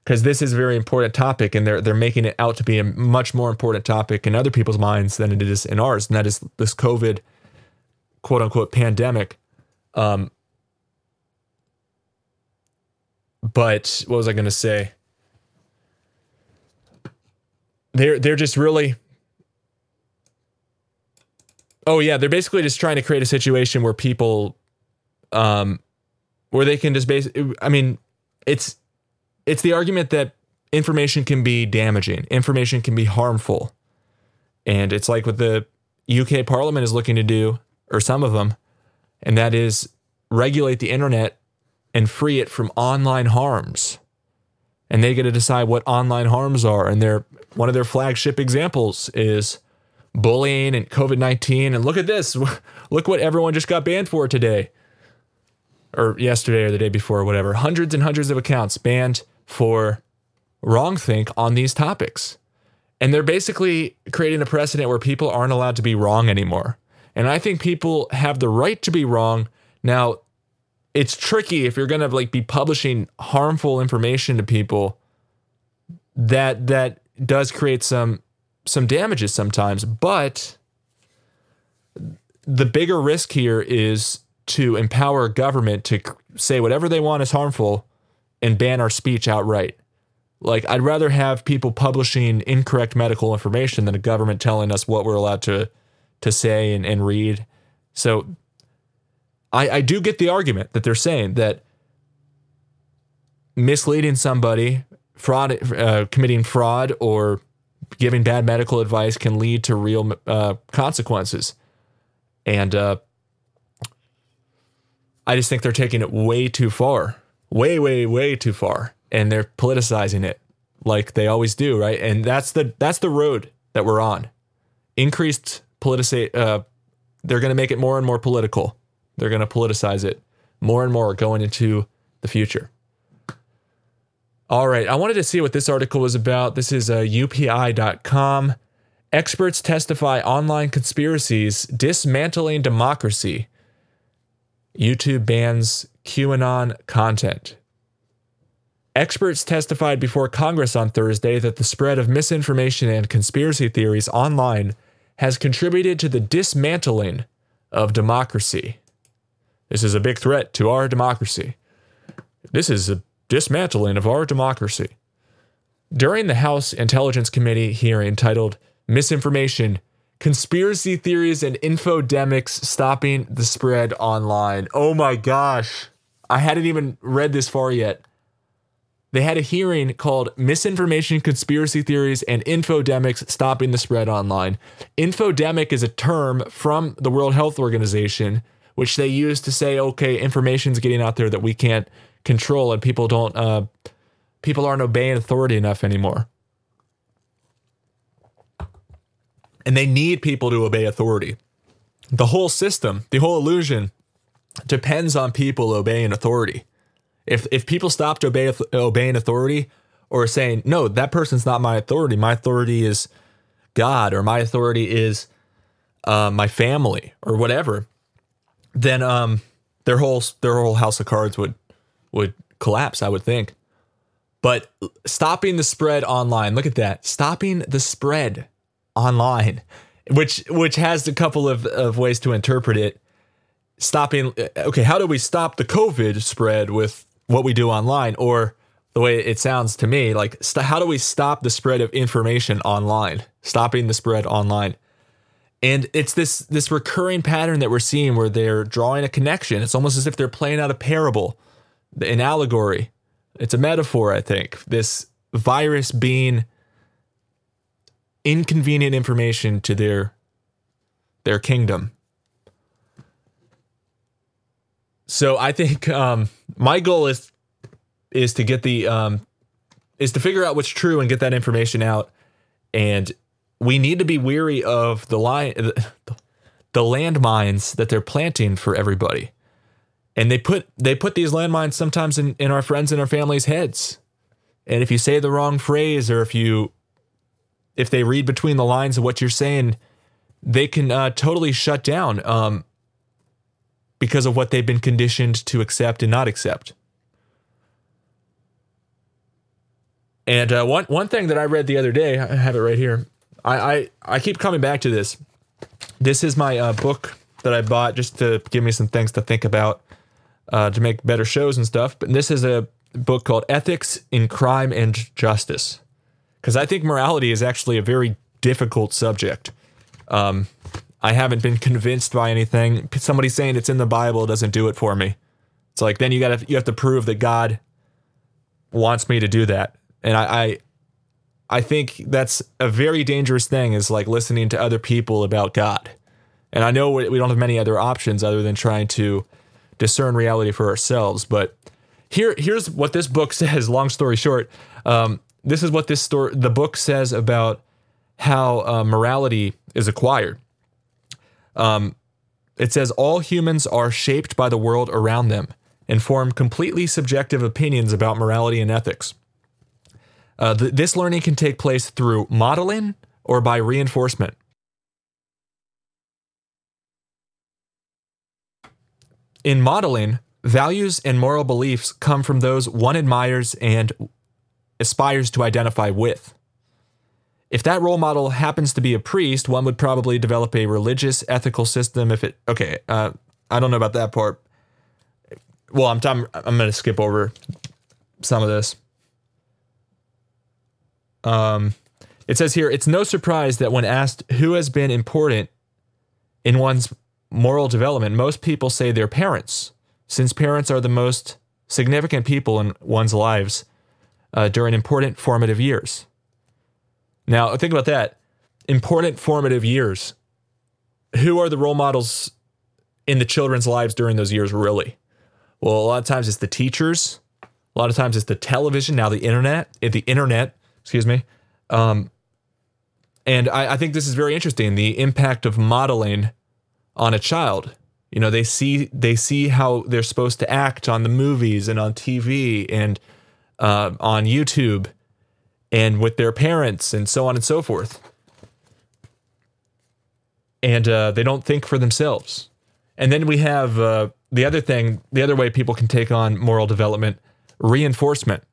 because this is a very important topic and they're they're making it out to be a much more important topic in other people's minds than it is in ours and that is this covid quote unquote pandemic um but what was i going to say they're they're just really oh yeah they're basically just trying to create a situation where people um where they can just basically, I mean, it's it's the argument that information can be damaging, information can be harmful, and it's like what the UK Parliament is looking to do, or some of them, and that is regulate the internet and free it from online harms. And they get to decide what online harms are. And their one of their flagship examples is bullying and COVID 19. And look at this. Look what everyone just got banned for today. Or yesterday or the day before, or whatever. Hundreds and hundreds of accounts banned for wrongthink on these topics. And they're basically creating a precedent where people aren't allowed to be wrong anymore. And I think people have the right to be wrong. Now, it's tricky if you're going to like be publishing harmful information to people that that does create some some damages sometimes, but the bigger risk here is to empower government to say whatever they want is harmful and ban our speech outright. Like I'd rather have people publishing incorrect medical information than a government telling us what we're allowed to to say and, and read. So I, I do get the argument that they're saying that misleading somebody, fraud, uh, committing fraud, or giving bad medical advice can lead to real uh, consequences. And uh, I just think they're taking it way too far, way, way, way too far, and they're politicizing it like they always do, right? And that's the that's the road that we're on. Increased politici- uh They're going to make it more and more political. They're going to politicize it more and more going into the future. All right, I wanted to see what this article was about. This is uh, UPI.com. Experts testify online conspiracies dismantling democracy. YouTube bans QAnon content. Experts testified before Congress on Thursday that the spread of misinformation and conspiracy theories online has contributed to the dismantling of democracy. This is a big threat to our democracy. This is a dismantling of our democracy. During the House Intelligence Committee hearing titled Misinformation, Conspiracy Theories and Infodemics Stopping the Spread Online. Oh my gosh. I hadn't even read this far yet. They had a hearing called Misinformation, Conspiracy Theories, and Infodemics Stopping the Spread Online. Infodemic is a term from the World Health Organization which they use to say, okay, information's getting out there that we can't control, and people don't, uh, people aren't obeying authority enough anymore. And they need people to obey authority. The whole system, the whole illusion, depends on people obeying authority. If if people stopped obey, obeying authority or saying, no, that person's not my authority, my authority is God, or my authority is uh, my family, or whatever, then um their whole their whole house of cards would would collapse, I would think. But stopping the spread online, look at that. Stopping the spread online, which which has a couple of, of ways to interpret it. Stopping okay, how do we stop the COVID spread with what we do online? Or the way it sounds to me, like st- how do we stop the spread of information online? Stopping the spread online. And it's this this recurring pattern that we're seeing where they're drawing a connection. It's almost as if they're playing out a parable, an allegory. It's a metaphor, I think. This virus being inconvenient information to their their kingdom. So I think um, my goal is is to get the um, is to figure out what's true and get that information out and we need to be weary of the line, the landmines that they're planting for everybody. And they put they put these landmines sometimes in, in our friends and our families' heads. And if you say the wrong phrase or if you if they read between the lines of what you're saying, they can uh, totally shut down um, because of what they've been conditioned to accept and not accept. And uh, one one thing that I read the other day, I have it right here. I, I, I keep coming back to this. This is my uh, book that I bought just to give me some things to think about uh, to make better shows and stuff. But this is a book called Ethics in Crime and Justice. Because I think morality is actually a very difficult subject. Um, I haven't been convinced by anything. Somebody saying it's in the Bible doesn't do it for me. It's like then you got to you have to prove that God wants me to do that, and I, I I think that's a very dangerous thing. Is like listening to other people about God, and I know we don't have many other options other than trying to discern reality for ourselves. But here here's what this book says. Long story short, um, this is what this story the book says about how uh, morality is acquired. Um, it says all humans are shaped by the world around them and form completely subjective opinions about morality and ethics. Uh, th- this learning can take place through modeling or by reinforcement. In modeling, values and moral beliefs come from those one admires and aspires to identify with. If that role model happens to be a priest, one would probably develop a religious ethical system. If it, okay, uh, I don't know about that part. Well, I'm I'm, I'm going to skip over some of this. Um, it says here, it's no surprise that when asked who has been important in one's moral development, most people say their parents, since parents are the most significant people in one's lives uh, during important formative years. Now, think about that. Important formative years. Who are the role models in the children's lives during those years, really? Well, a lot of times it's the teachers. A lot of times it's the television. Now the internet. The internet, excuse me. Um, and I, I think this is very interesting. The impact of modeling on a child. You know, they see they see how they're supposed to act on the movies and on TV and uh, on YouTube and with their parents and so on and so forth. And uh, they don't think for themselves. And then we have uh, the other thing, the other way people can take on moral development reinforcement.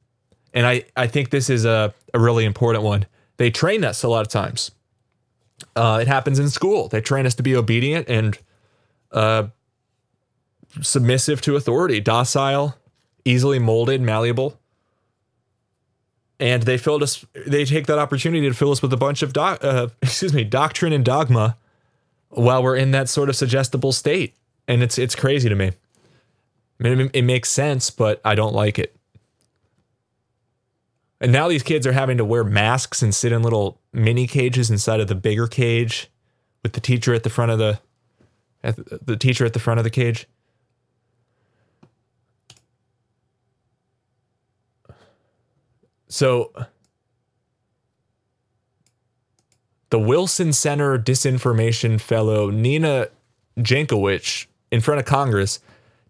And I, I think this is a, a really important one. They train us a lot of times. Uh, it happens in school. They train us to be obedient and uh, submissive to authority, docile, easily molded, malleable and they filled us. They take that opportunity to fill us with a bunch of doc, uh, excuse me, doctrine and dogma, while we're in that sort of suggestible state, and it's it's crazy to me. I mean, it, it makes sense, but I don't like it. And now these kids are having to wear masks and sit in little mini cages inside of the bigger cage, with the teacher at the front of the, the teacher at the front of the cage. So the Wilson Center disinformation fellow Nina Jankowicz in front of Congress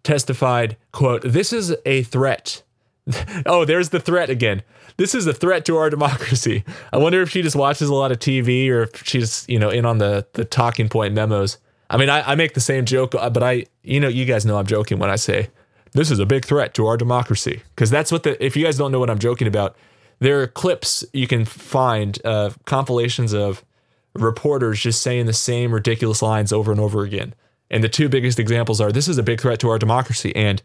testified, quote, this is a threat. oh, there's the threat again. This is a threat to our democracy. I wonder if she just watches a lot of TV or if she's, you know, in on the the talking point memos. I mean, I, I make the same joke, uh, but I, you know, you guys know I'm joking when I say this is a big threat to our democracy because that's what the. If you guys don't know what I'm joking about, there are clips you can find uh, compilations of reporters just saying the same ridiculous lines over and over again. And the two biggest examples are this is a big threat to our democracy and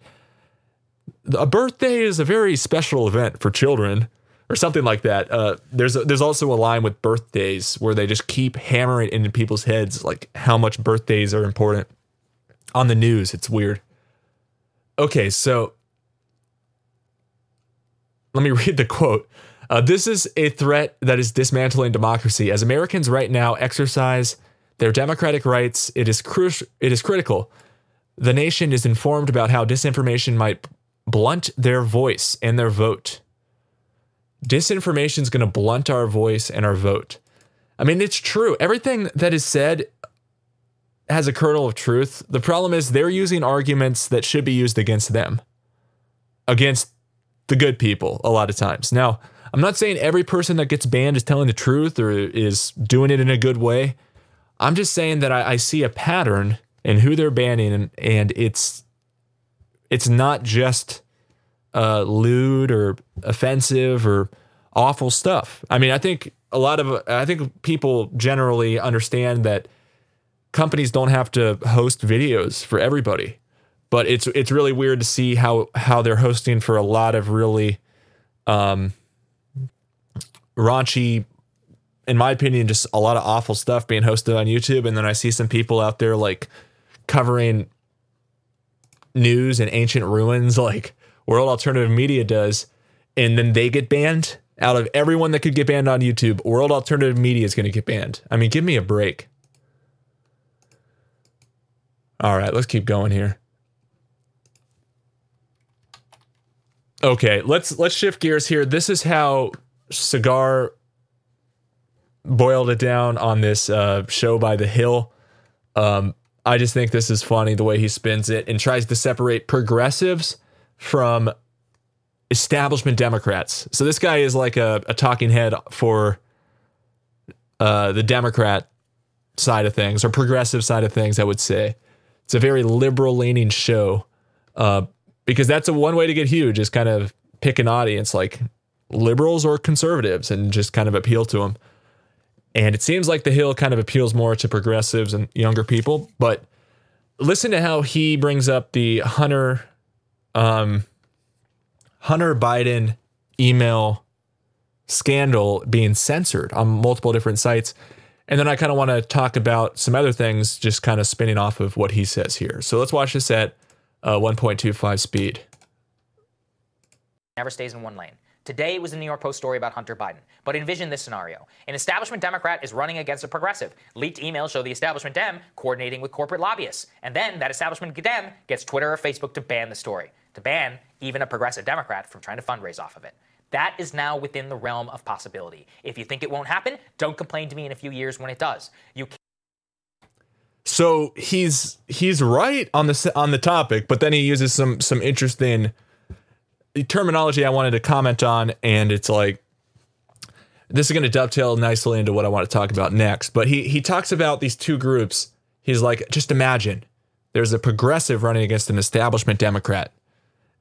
a birthday is a very special event for children or something like that. Uh, there's a, there's also a line with birthdays where they just keep hammering into people's heads like how much birthdays are important on the news. It's weird. Okay, so let me read the quote. Uh, this is a threat that is dismantling democracy. As Americans right now exercise their democratic rights, it is, cru- it is critical. The nation is informed about how disinformation might blunt their voice and their vote. Disinformation is going to blunt our voice and our vote. I mean, it's true. Everything that is said has a kernel of truth. The problem is they're using arguments that should be used against them, against the good people, a lot of times. Now, I'm not saying every person that gets banned is telling the truth or is doing it in a good way. I'm just saying that I, I see a pattern in who they're banning, and, and it's it's not just uh, lewd or offensive or awful stuff. I mean, I think a lot of I think people generally understand that companies don't have to host videos for everybody, but it's it's really weird to see how how they're hosting for a lot of really um, raunchy, in my opinion, just a lot of awful stuff being hosted on YouTube. And then I see some people out there like covering news and ancient ruins like World Alternative Media does, and then they get banned. Out of everyone that could get banned on YouTube, World Alternative Media is going to get banned. I mean, give me a break. All right, let's keep going here. Okay, let's let's shift gears here. This is how Saagar boiled it down on this uh, show by The Hill. Um, I just think this is funny the way he spins it and tries to separate progressives from establishment Democrats. So this guy is like a, a talking head for uh, the Democrat side of things or progressive side of things, I would say. It's a very liberal leaning show uh, because that's a one way to get huge is kind of pick an audience like liberals or conservatives and just kind of appeal to them. And it seems like The Hill kind of appeals more to progressives and younger people. But listen to how he brings up the Hunter, um, Hunter Biden email scandal being censored on multiple different sites. And then I kind of want to talk about some other things, just kind of spinning off of what he says here. So let's watch this at uh, 1.25 speed. Never stays in one lane. Today it was the New York Post story about Hunter Biden. But envision this scenario. An establishment Democrat is running against a progressive. Leaked emails show the establishment Dem coordinating with corporate lobbyists. And then that establishment Dem gets Twitter or Facebook to ban the story, to ban even a progressive Democrat from trying to fundraise off of it. That is now within the realm of possibility. If you think it won't happen, don't complain to me in a few years when it does. You Can- so he's he's right on the on the topic, but then he uses some some interesting terminology I wanted to comment on, and it's like this is going to dovetail nicely into what I want to talk about next. But he he talks about these two groups. He's like, just imagine there's a progressive running against an establishment Democrat,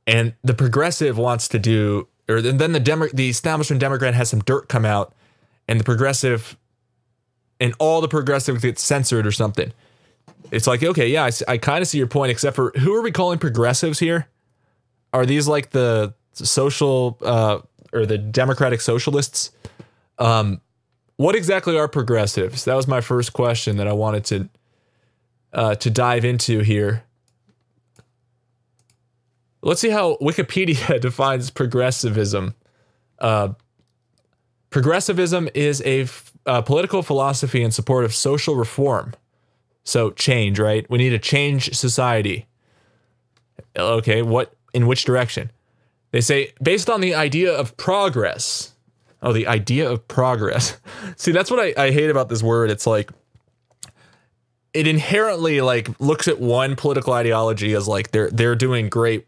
and the progressive wants to do, or then the Demo, the establishment Democrat has some dirt come out, and the progressive, and all the progressives get censored or something. It's like, okay, yeah, I, I kind of see your point, except for who are we calling progressives here? are these like the social uh, or the democratic socialists? Um, what exactly are progressives? That was my first question that I wanted to uh, to dive into here. Let's see how Wikipedia defines progressivism. Uh, progressivism is a, f- a political philosophy in support of social reform. So change, right? We need to change society. Okay, what in which direction. They say, based on the idea of progress. Oh, the idea of progress. See, that's what I, I hate about this word. It's like, it inherently like looks at one political ideology as like they're they're doing great,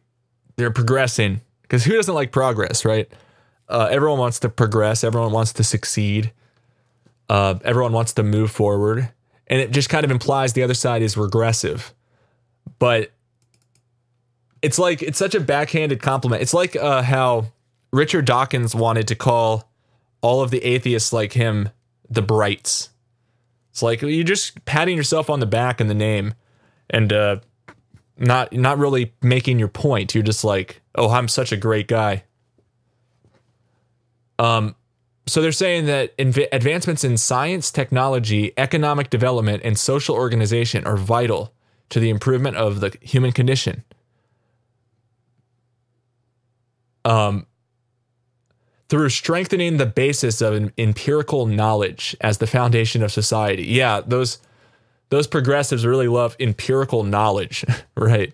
they're progressing. Because who doesn't like progress, right? Uh, everyone wants to progress. Everyone wants to succeed. Uh, everyone wants to move forward, and it just kind of implies the other side is regressive. But it's like it's such a backhanded compliment. It's like uh, how Richard Dawkins wanted to call all of the atheists like him the brights. It's like you're just patting yourself on the back in the name, and uh, not not really making your point. You're just like, oh, I'm such a great guy. Um, so they're saying that inv- advancements in science, technology, economic development, and social organization are vital to the improvement of the human condition. um, through strengthening the basis of empirical knowledge as the foundation of society. Yeah, those those progressives really love empirical knowledge, right?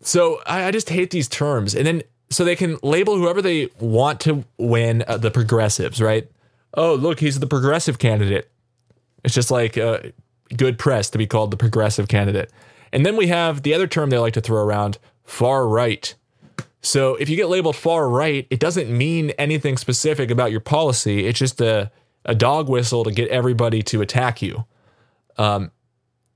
So I, I, just hate these terms, and then so they can label whoever they want to win uh, the progressives, right? Oh, look, he's the progressive candidate. It's just like uh, good press to be called the progressive candidate. And then we have the other term they like to throw around, far right. So if you get labeled far right, it doesn't mean anything specific about your policy. It's just a, a dog whistle to get everybody to attack you. Um,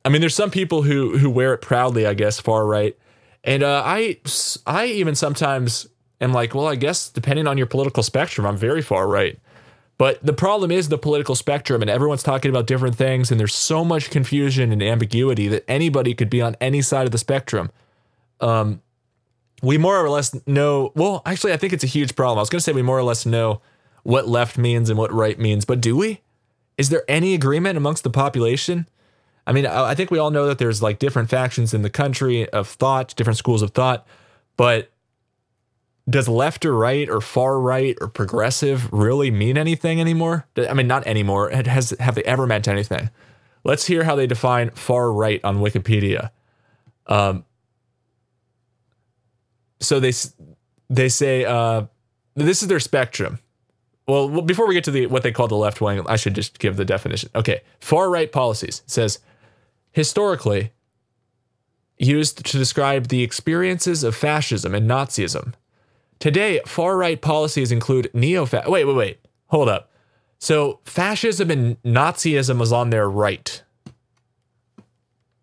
I mean, there's some people who who wear it proudly, I guess, far right, and uh, I I even sometimes am like, well, I guess depending on your political spectrum, I'm very far right. But the problem is the political spectrum, and everyone's talking about different things, and there's so much confusion and ambiguity that anybody could be on any side of the spectrum um, we more or less know. Well, actually, I think it's a huge problem. I was going to say we more or less know what left means and what right means, but do we? Is there any agreement amongst the population? I mean, I think we all know that there's like different factions in the country of thought, different schools of thought, but does left or right or far right or progressive really mean anything anymore? I mean, not anymore. It has have they ever meant anything? Let's hear how they define far right on Wikipedia. Um, so they they say uh, this is their spectrum. Well, before we get to the what they call the left wing, I should just give the definition. Okay, far right policies says historically used to describe the experiences of fascism and Nazism. Today, far right policies include neo Wait, wait, wait. Hold up. So, fascism and Nazism is on their right.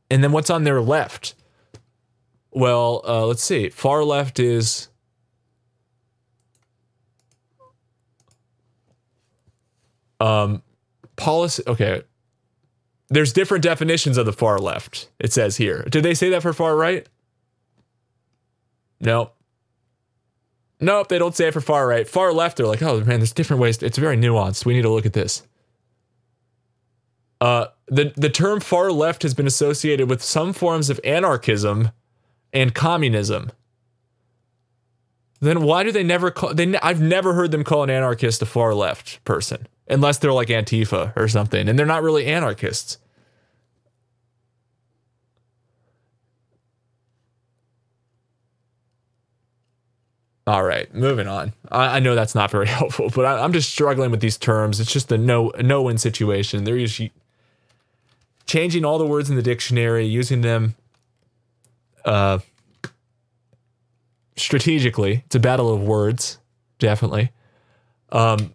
And then what's on their left? Well, uh, let's see. Far left is. Um, policy. Okay. There's different definitions of the far left, it says here. Did they say that for far right? No. Nope, they don't say it for far right. Far left, they're like, oh man, there's different ways. It's very nuanced. We need to look at this. Uh, the the term far left has been associated with some forms of anarchism and communism. Then why do they never call? They I've never heard them call an anarchist a far left person, unless they're like Antifa or something, and they're not really anarchists. All right, moving on. I, I know that's not very helpful, but I, I'm just struggling with these terms. It's just a no no win situation. They're usually changing all the words in the dictionary, using them uh, strategically. It's a battle of words, definitely. Um,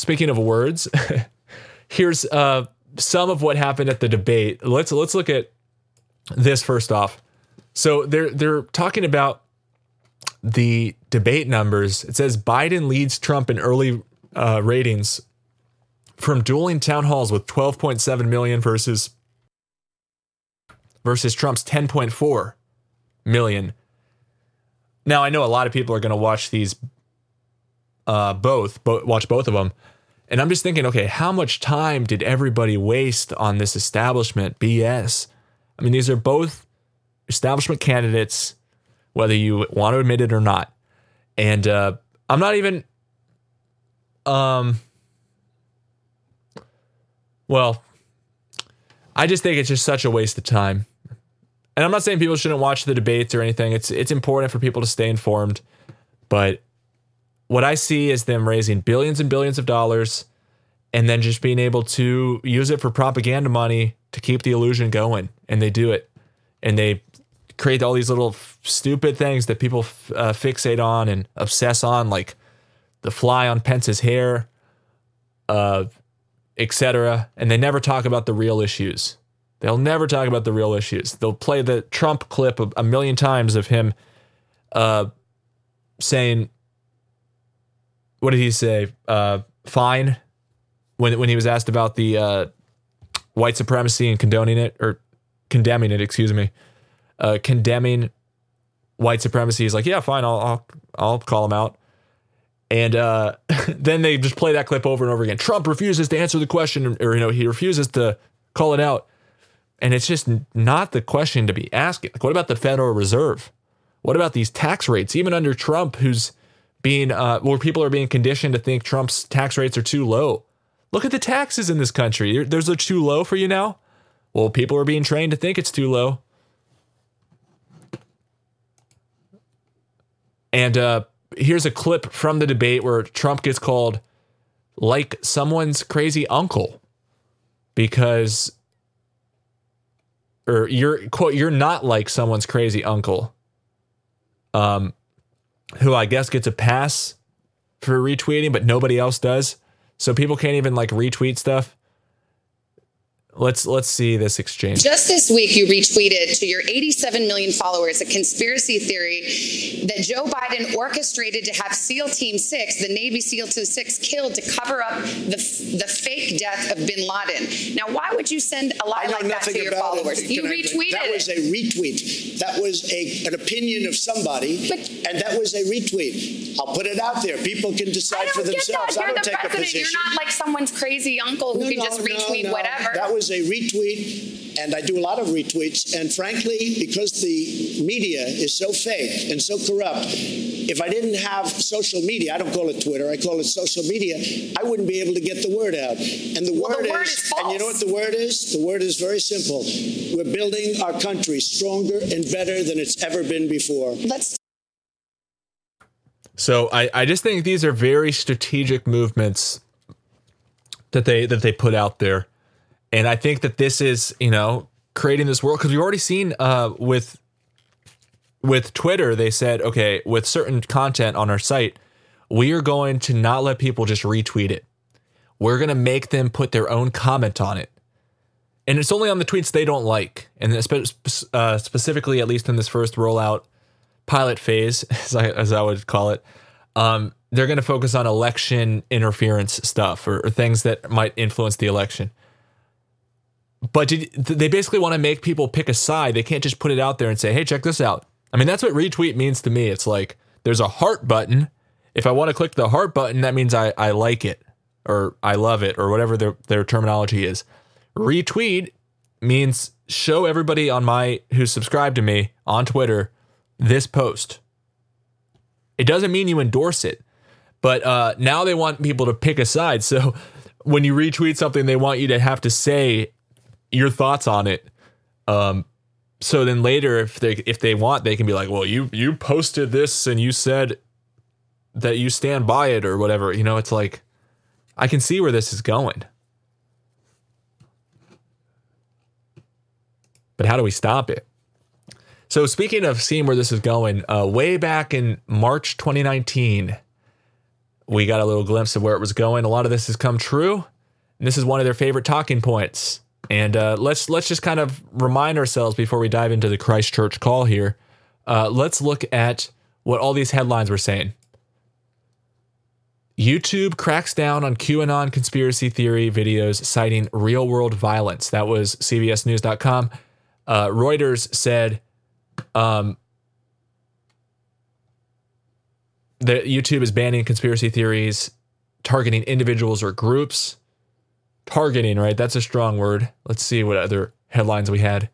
speaking of words, here's uh, some of what happened at the debate. Let's let's look at this first off. So they're they're talking about the debate numbers. It says Biden leads Trump in early uh, ratings from dueling town halls with 12.7 million versus versus Trump's 10.4 million. Now I know a lot of people are going to watch these uh, both, bo- watch both of them, and I'm just thinking, okay, how much time did everybody waste on this establishment BS? I mean, these are both establishment candidates, whether you want to admit it or not. And uh, I'm not even, um, well, I just think it's just such a waste of time. And I'm not saying people shouldn't watch the debates or anything. It's it's important for people to stay informed, but what I see is them raising billions and billions of dollars and then just being able to use it for propaganda money to keep the illusion going. And they do it. And they create all these little f- stupid things that people f- uh, fixate on and obsess on, like the fly on Pence's hair, uh, etc. And they never talk about the real issues. They'll never talk about the real issues. They'll play the Trump clip a, a million times of him uh, saying, what did he say? Uh, fine. When when he was asked about the uh, white supremacy and condoning it or condemning it, excuse me, uh, condemning white supremacy, he's like, yeah, fine, I'll I'll, I'll call him out. And uh, then they just play that clip over and over again. Trump refuses to answer the question, or you know, he refuses to call it out. And it's just not the question to be asking. Like, what about the Federal Reserve? What about these tax rates? Even under Trump, who's being uh, where people are being conditioned to think Trump's tax rates are too low. Look at the taxes in this country. There's a too low for you now. Well, people are being trained to think it's too low. And uh, here's a clip from the debate where Trump gets called like someone's crazy uncle because or you're quote you're not like someone's crazy uncle um who I guess gets a pass for retweeting but nobody else does. So people can't even like retweet stuff let's let's see this exchange Just this week, you retweeted to your 87 million followers a conspiracy theory that Joe Biden orchestrated to have SEAL Team 6, the Navy SEAL Team 6, killed to cover up the, the fake death of bin Laden. Now, why would you send a lie I like that nothing to your about followers? it. You Can I- retweeted That was a retweet. That was a an opinion of somebody, But- and that was a retweet. I'll put it out there. People can I decide don't for get themselves. that. I You're don't the take a position. You're not like like someone's crazy uncle who No, can no, just retweet no. whatever. That was a retweet, and I do a lot of retweets. And frankly, because the media is so fake and so corrupt, if I didn't have social media, I don't call it Twitter, I call it social media, I wouldn't be able to get the word out. And the Well, word, the word is, is and you know what the word is? The word is very simple. We're building our country stronger and better than it's ever been before. Let's So I, I just think these are very strategic movements that they that they put out there, and I think that this is you know creating this world because we've already seen uh, with with Twitter they said okay with certain content on our site we are going to not let people just retweet it. We're going to make them put their own comment on it. And it's only on the tweets they don't like. And uh, specifically, at least in this first rollout, pilot phase, as I, as I would call it, um, they're going to focus on election interference stuff or, or things that might influence the election. But did, they basically want to make people pick a side. They can't just put it out there and say, hey, check this out. I mean, that's what retweet means to me. It's like there's a heart button. If I want to click the heart button, that means I, I like it or I love it or whatever their, their terminology is. Retweet means show everybody on my who's subscribed to me on Twitter this post. It doesn't mean you endorse it, but uh, now they want people to pick a side. So when you retweet something, they want you to have to say your thoughts on it. Um, so then later, if they if they want, they can be like, "Well, you you posted this and you said that you stand by it or whatever." You know, it's like I can see where this is going. But how do we stop it? So speaking of seeing where this is going, uh, way back in March 2019, we got a little glimpse of where it was going. A lot of this has come true. And this is one of their favorite talking points. And uh, let's let's just kind of remind ourselves before we dive into the Christchurch call here. Uh, let's look at what all these headlines were saying. YouTube cracks down on QAnon conspiracy theory videos citing real world violence. That was CBSNews.com. Uh, Reuters said um, that YouTube is banning conspiracy theories targeting individuals or groups. Targeting, right? That's a strong word. Let's see what other headlines we had.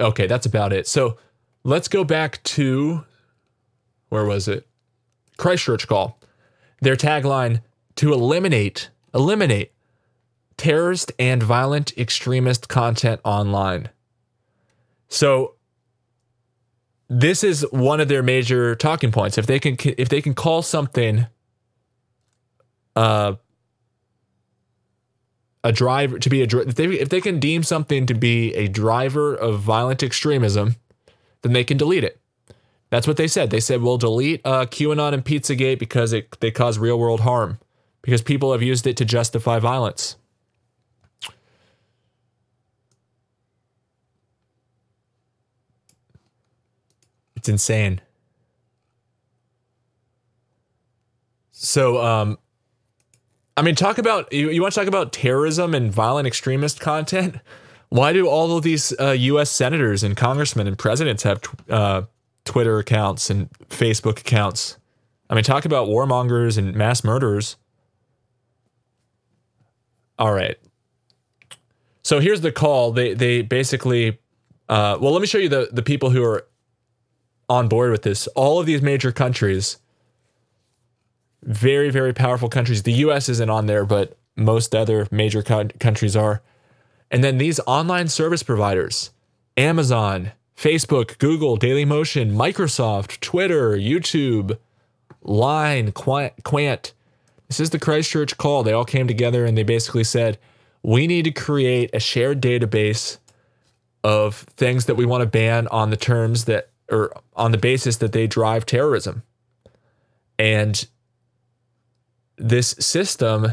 Okay, that's about it. So let's go back to where was it? Christchurch call. Their tagline to eliminate eliminate terrorist and violent extremist content online. So this is one of their major talking points. If they can if they can call something uh a driver to be a if they if they can deem something to be a driver of violent extremism, then they can delete it. That's what they said. They said we'll delete uh, QAnon and PizzaGate because it they cause real world harm because people have used it to justify violence. It's insane. So, um, I mean, talk about you, you want to talk about terrorism and violent extremist content? Why do all of these uh, U.S. senators and congressmen and presidents have tw- uh, Twitter accounts and Facebook accounts? I mean, talk about warmongers and mass murderers. All right. So here's the call. They they basically, uh, well, let me show you the the people who are on board with this. All of these major countries, very very powerful countries. The U.S. isn't on there, but most other major co- countries are. And then these online service providers, Amazon, Facebook, Google, Dailymotion, Microsoft, Twitter, YouTube, Line, Qwant, Qwant. This is the Christchurch call. They all came together and they basically said, we need to create a shared database of things that we want to ban on the terms that, or on the basis that they drive terrorism. And this system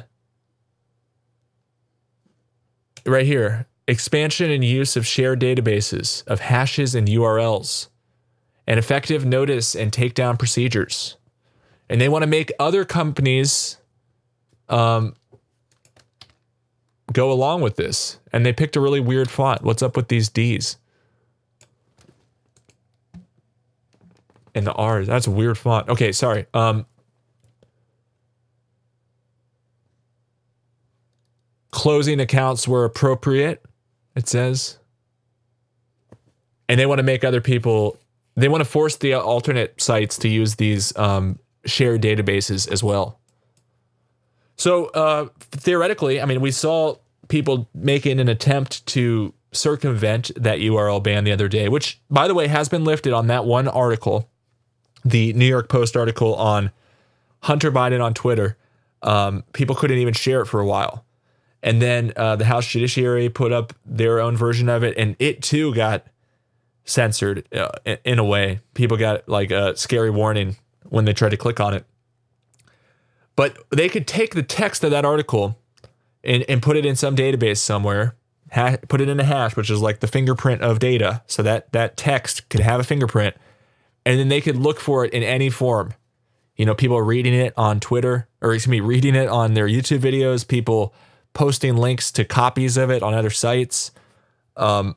right here expansion and use of shared databases of hashes and URLs, and effective notice and takedown procedures. And they want to make other companies um, go along with this. And they picked a really weird font. What's up with these D's? And the R's. That's a weird font. Okay, sorry. Um, closing accounts were appropriate. It says, and they want to make other people. They want to force the alternate sites to use these um, shared databases as well. So uh, theoretically, I mean, we saw people making an attempt to circumvent that URL ban the other day, which, by the way, has been lifted on that one article, the New York Post article on Hunter Biden on Twitter. Um, people couldn't even share it for a while. And then uh, the House Judiciary put up their own version of it, and it too got censored uh, in a way. People got like a scary warning when they tried to click on it. But they could take the text of that article and, and put it in some database somewhere, ha- put it in a hash, which is like the fingerprint of data. So that that text could have a fingerprint, and then they could look for it in any form. You know, people reading it on Twitter, or excuse me, reading it on their YouTube videos, people posting links to copies of it on other sites. Um,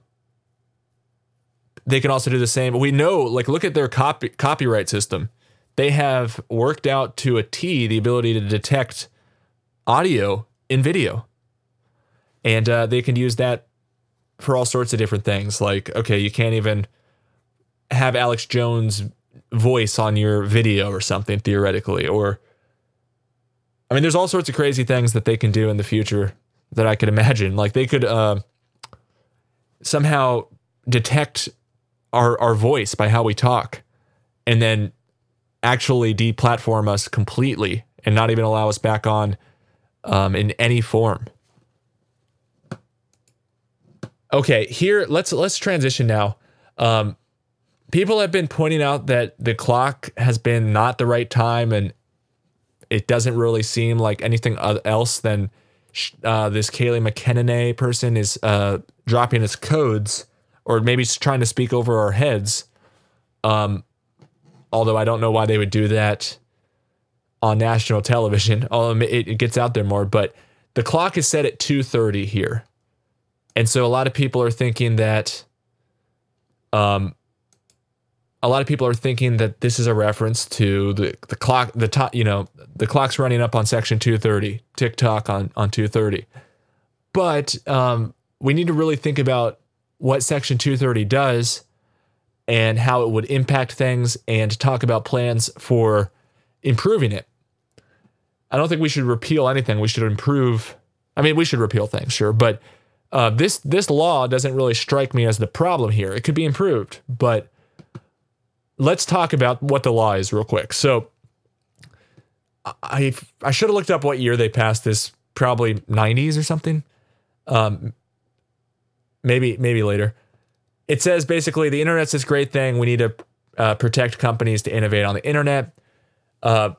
they can also do the same. We know, like, look at their copy copyright system. They have worked out to a T the ability to detect audio in video. And uh, they can use that for all sorts of different things. Like, okay, you can't even have Alex Jones' voice on your video or something, theoretically. Or, I mean, there's all sorts of crazy things that they can do in the future that I could imagine. Like, they could uh, somehow detect our, our voice by how we talk and then actually deplatform us completely and not even allow us back on um, in any form. Okay, here let's let's transition now. Um, people have been pointing out that the clock has been not the right time, and it doesn't really seem like anything else than uh, this Kayleigh McEnany person is uh, dropping his codes, or maybe trying to speak over our heads. Um, although I don't know why they would do that on national television. Although it, it gets out there more, but the clock is set at 2:30 here. And so a lot of people are thinking that um a lot of people are thinking that this is a reference to the the clock the top, you know, the clock's running up on section 230, TikTok on on 230. But um we need to really think about what section 230 does and how it would impact things and talk about plans for improving it. I don't think we should repeal anything. We should improve. I mean, we should repeal things, sure, but uh, this this law doesn't really strike me as the problem here. It could be improved, but let's talk about what the law is real quick. So, I I should have looked up what year they passed this. Probably 90s or something. Um, maybe maybe later. It says basically the internet's this great thing. We need to uh, protect companies to innovate on the internet. Uh,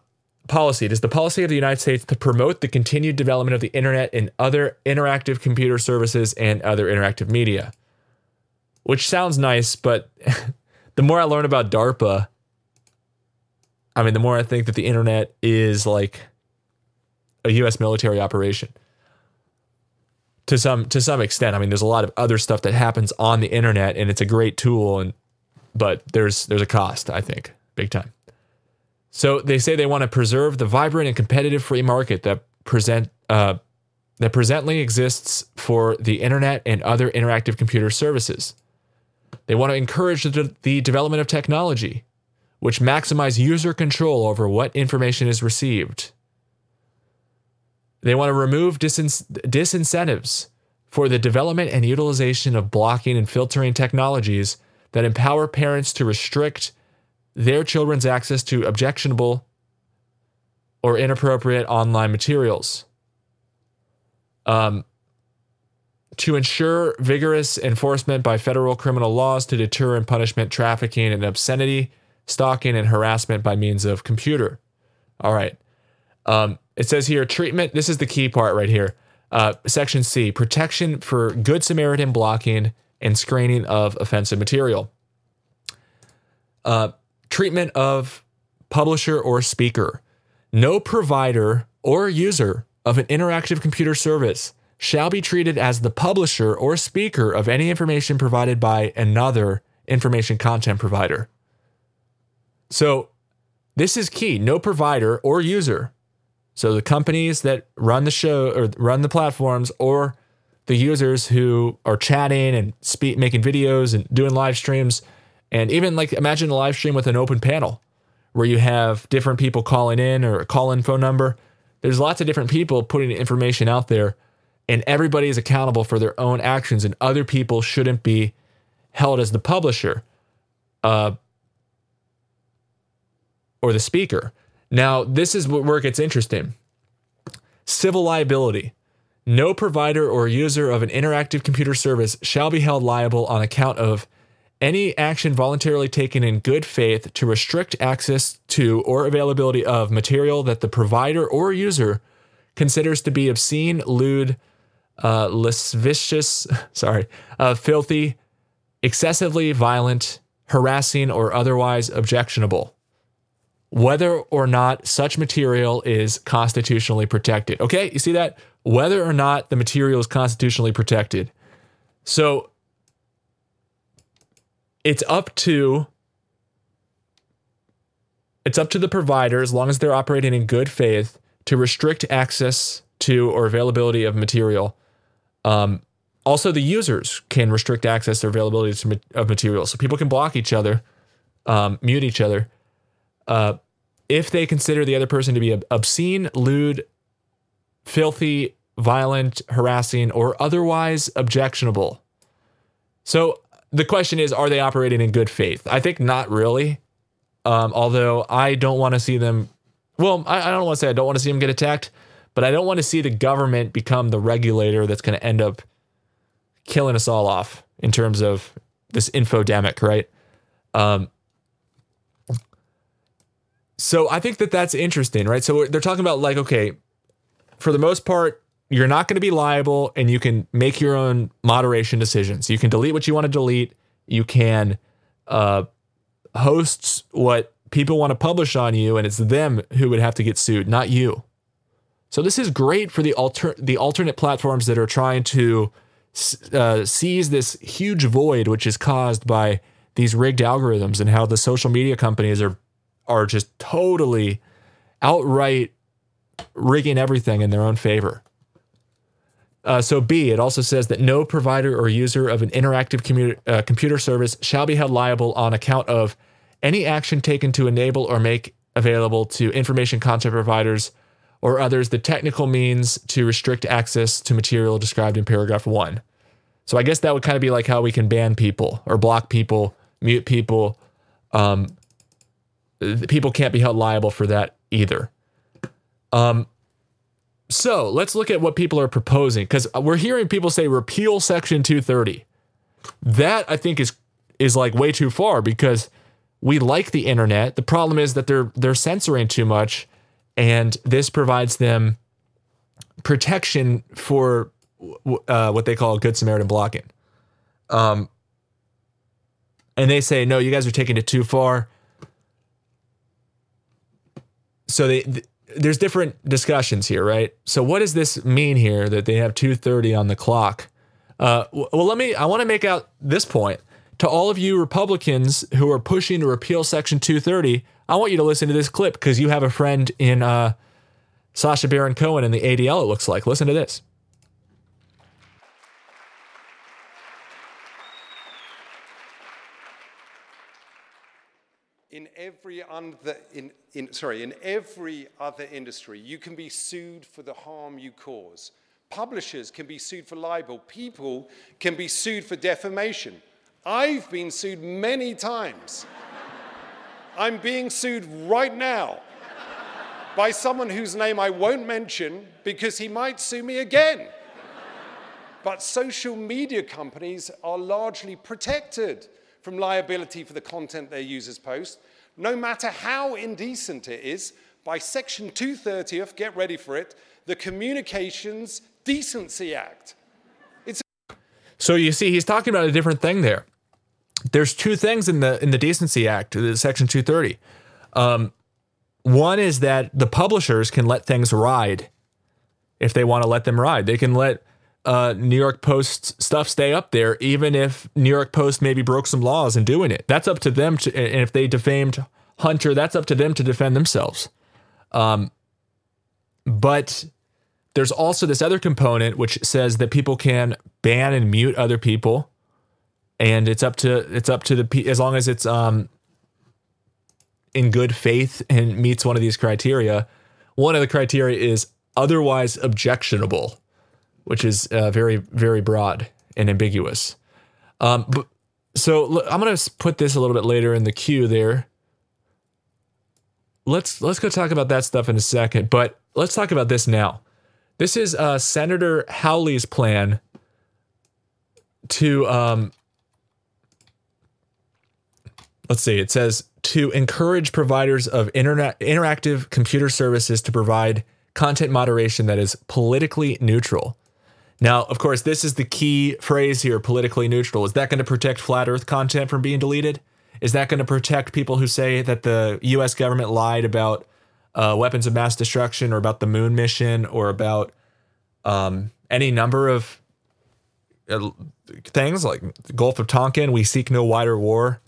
policy. It is the policy of the United States to promote the continued development of the internet and other interactive computer services and other interactive media. Which sounds nice, but the more I learn about DARPA, I mean, the more I think that the internet is like a US military operation. To some to some extent. I mean, there's a lot of other stuff that happens on the internet and it's a great tool and but there's there's a cost, I think, big time. So they say they want to preserve the vibrant and competitive free market that present uh, that presently exists for the internet and other interactive computer services. They want to encourage the, the development of technology, which maximize user control over what information is received. They want to remove disin- disincentives for the development and utilization of blocking and filtering technologies that empower parents to restrict their children's access to objectionable or inappropriate online materials. Um, to ensure vigorous enforcement by federal criminal laws to deter and punishment trafficking and obscenity, stalking, and harassment by means of computer. All right. Um, it says here treatment. This is the key part right here. Uh, section C protection for Good Samaritan blocking and screening of offensive material. Uh, treatment of publisher or speaker. No provider or user of an interactive computer service shall be treated as the publisher or speaker of any information provided by another information content provider. So this is key. No provider or user. So the companies that run the show or run the platforms or the users who are chatting and making videos and doing live streams, and even like imagine a live stream with an open panel where you have different people calling in or a call in phone number. There's lots of different people putting information out there, and everybody is accountable for their own actions, and other people shouldn't be held as the publisher uh, or the speaker. Now, this is where it gets interesting civil liability. No provider or user of an interactive computer service shall be held liable on account of any action voluntarily taken in good faith to restrict access to or availability of material that the provider or user considers to be obscene, lewd, uh, lascivious, sorry, uh, filthy, excessively violent, harassing, or otherwise objectionable whether or not such material is constitutionally protected. Okay, you see that? Whether or not the material is constitutionally protected. So it's up to it's up to the provider as long as they're operating in good faith to restrict access to or availability of material. Um, also, the users can restrict access or availability of materials, so people can block each other, um, mute each other, uh, if they consider the other person to be obscene, lewd, filthy, violent, harassing, or otherwise objectionable. So the question is, are they operating in good faith? I think not really. Um, although I don't want to see them. Well, I, I don't want to say I don't want to see them get attacked, but I don't want to see the government become the regulator that's going to end up killing us all off in terms of this infodemic, right? Um, so I think that that's interesting, right? So they're talking about like, okay, for the most part, you're not going to be liable and you can make your own moderation decisions. You can delete what you want to delete. You can uh, host what people want to publish on you, and it's them who would have to get sued, not you. So this is great for the alter the alternate platforms that are trying to uh, seize this huge void which is caused by these rigged algorithms and how the social media companies are are just totally outright rigging everything in their own favor. Uh, so, B, it also says that no provider or user of an interactive uh, computer service shall be held liable on account of any action taken to enable or make available to information content providers or others the technical means to restrict access to material described in paragraph one. So, I guess that would kind of be like how we can ban people or block people, mute people, um, people can't be held liable for that either. Um, so let's look at what people are proposing because we're hearing people say repeal Section 230. That I think is is like way too far because we like the internet. The problem is that they're they're censoring too much, and this provides them protection for uh, what they call good Samaritan blocking. Um, and they say no, you guys are taking it too far so they, th- there's different discussions here, right? So what does this mean here that they have 2:30 on the clock? Uh, well, let me. I want to make out this point to all of you Republicans who are pushing to repeal Section 230. I want you to listen to this clip because you have a friend in uh, Sacha Baron Cohen in the ADL. It looks like. Listen to this. in every other in, in, sorry in every other industry you can be sued for the harm you cause publishers can be sued for libel people can be sued for defamation i've been sued many times i'm being sued right now by someone whose name i won't mention because he might sue me again but social media companies are largely protected from liability for the content their users post, no matter how indecent it is, by Section 230th, get ready for it, the Communications Decency Act. So you see, he's talking about a different thing there. There's two things in the in the Decency Act, the Section 230. Um, one is that the publishers can let things ride if they want to let them ride. They can let uh, New York Post stuff stay up there, even if New York Post maybe broke some laws in doing it. That's up to them. To, and if they defamed Hunter, that's up to them to defend themselves. Um, but there's also this other component which says that people can ban and mute other people, and it's up to it's up to the as long as it's um in good faith and meets one of these criteria. One of the criteria is otherwise objectionable, which is uh, very very broad and ambiguous. Um, but, so I'm gonna put this a little bit later in the queue there. Let's let's go talk about that stuff in a second, but let's talk about this now. This is uh, Senator Hawley's plan to um, let's see. It says to encourage providers of internet interactive computer services to provide content moderation that is politically neutral. Now, of course, this is the key phrase here politically neutral. Is that going to protect flat earth content from being deleted? Is that going to protect people who say that the US government lied about uh, weapons of mass destruction or about the moon mission or about um, any number of uh, things like the Gulf of Tonkin? We seek no wider war,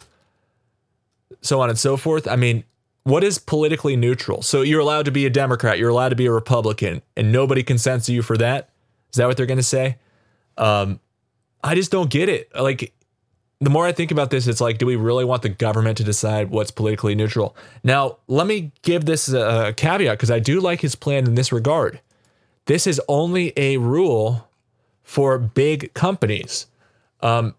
so on and so forth. I mean, what is politically neutral? So you're allowed to be a Democrat, you're allowed to be a Republican, and nobody can censor you for that. Is that what they're going to say? Um, I just don't get it. Like, the more I think about this, it's like, do we really want the government to decide what's politically neutral? Now, let me give this a, caveat because I do like his plan in this regard. This is only a rule for big companies. Um,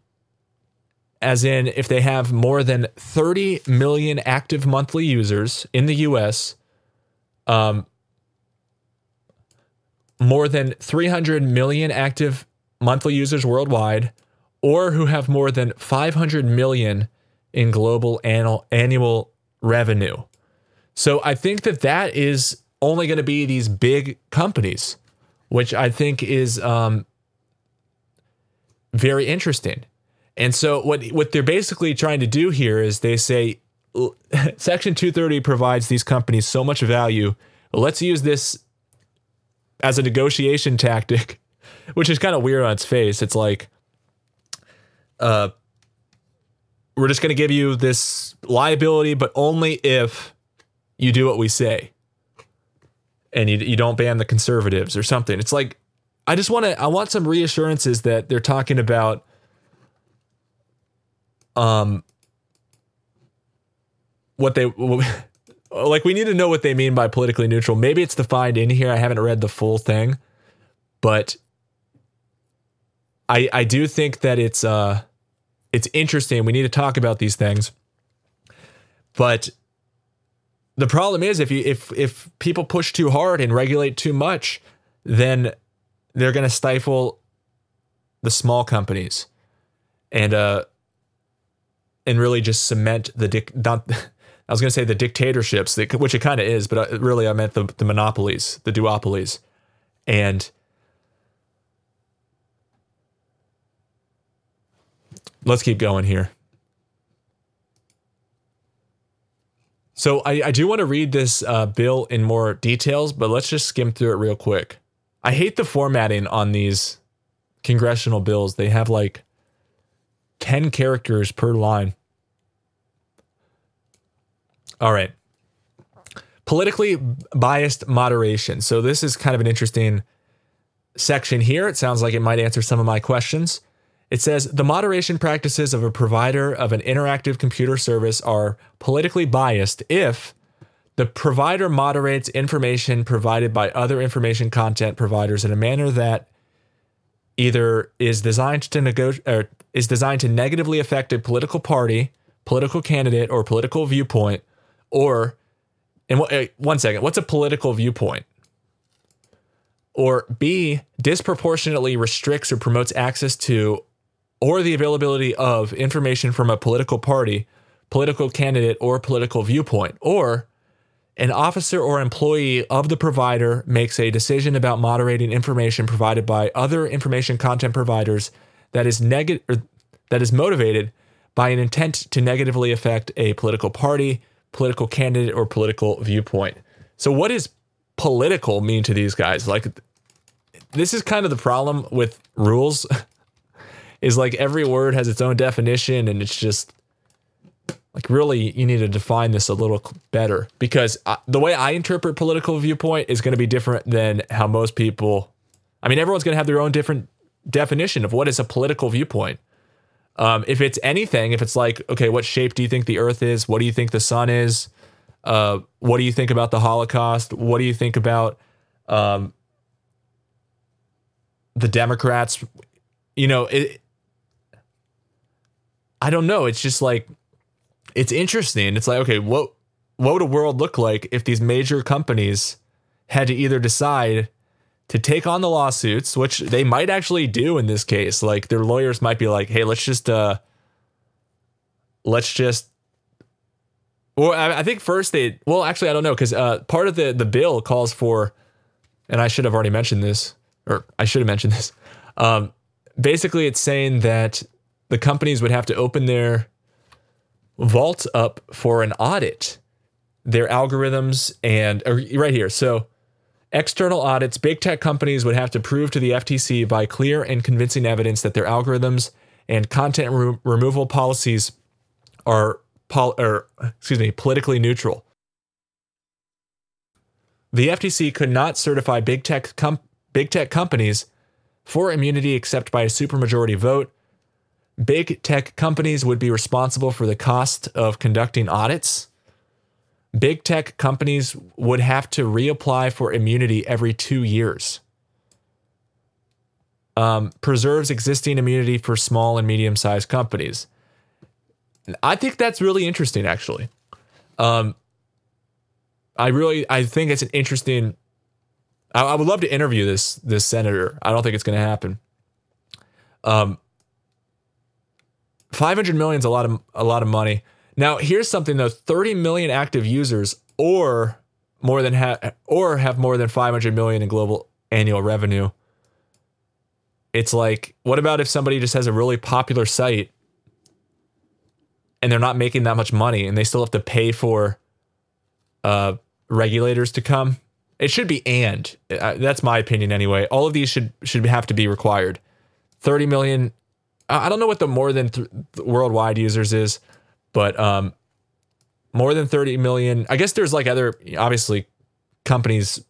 as in, if they have more than 30 million active monthly users in the US, um, more than 300 million active monthly users worldwide, or who have more than 500 million in global annual, annual revenue. So I think that that is only going to be these big companies, which I think is um, very interesting. And so what what they're basically trying to do here is they say Section 230 provides these companies so much value. Let's use this as a negotiation tactic, which is kind of weird on its face. It's like, uh, we're just going to give you this liability, but only if you do what we say, and you you don't ban the conservatives or something. It's like, I just want to I want some reassurances that they're talking about, um, what they like we need to know what they mean by politically neutral. Maybe it's defined in here. I haven't read the full thing, but I I do think that it's uh it's interesting. We need to talk about these things. But the problem is if you if if people push too hard and regulate too much, then they're going to stifle the small companies and uh and really just cement the dic- not I was going to say the dictatorships, which it kind of is, but uh, really I meant the, the monopolies, the duopolies. And let's keep going here. So I, I do want to read this uh, bill in more details, but let's just skim through it real quick. I hate the formatting on these congressional bills. They have like 10 characters per line. All right. Politically biased moderation. So this is kind of an interesting section here. It sounds like it might answer some of my questions. It says the moderation practices of a provider of an interactive computer service are politically biased if the provider moderates information provided by other information content providers in a manner that either is designed to negotiate or is designed to negatively affect a political party, political candidate, or political viewpoint or, and uh, one second, what's a political viewpoint? Or B, disproportionately restricts or promotes access to or the availability of information from a political party, political candidate, or political viewpoint. Or an officer or employee of the provider makes a decision about moderating information provided by other information content providers that is negative that is motivated by an intent to negatively affect a political party, political candidate or political viewpoint. So, what does political mean to these guys? Like, this is kind of the problem with rules. is like every word has its own definition, and it's just like really you need to define this a little better because I, the way I interpret political viewpoint is going to be different than how most people. I mean, everyone's going to have their own different definition of what is a political viewpoint. Um, if it's anything, if it's like, okay, what shape do you think the Earth is? What do you think the sun is? Uh, what do you think about the Holocaust? What do you think about um, the Democrats? You know, it, I don't know. It's just like it's interesting. It's like, okay, what what would a world look like if these major companies had to either decide to take on the lawsuits, which they might actually do in this case. Like their lawyers might be like, "Hey, let's just uh let's just well, I, I think first they well, actually I don't know cuz uh part of the the bill calls for and I should have already mentioned this or I should have mentioned this. Um basically it's saying that the companies would have to open their vault up for an audit, their algorithms and right here. So external audits, big tech companies would have to prove to the FTC by clear and convincing evidence that their algorithms and content re- removal policies are pol- or excuse me, politically neutral. The FTC could not certify big tech com- big tech companies for immunity except by a supermajority vote Big tech companies would be responsible for the cost of conducting audits. Big tech companies would have to reapply for immunity every two years. Um, preserves existing immunity for small and medium sized companies. I think that's really interesting, actually. Um, I really, I think it's an interesting. I, I would love to interview this this senator. I don't think it's going to happen. Um, 500 million is a lot of a lot of money. Now, here's something though: 30 million active users, or more than ha- or have more than 500 million in global annual revenue. It's like, what about if somebody just has a really popular site and they're not making that much money and they still have to pay for uh, regulators to come? It should be and uh, that's my opinion anyway. All of these should should have to be required. 30 million I don't know what the more than th- worldwide users is, but um, more than 30 million. I guess there's like other obviously companies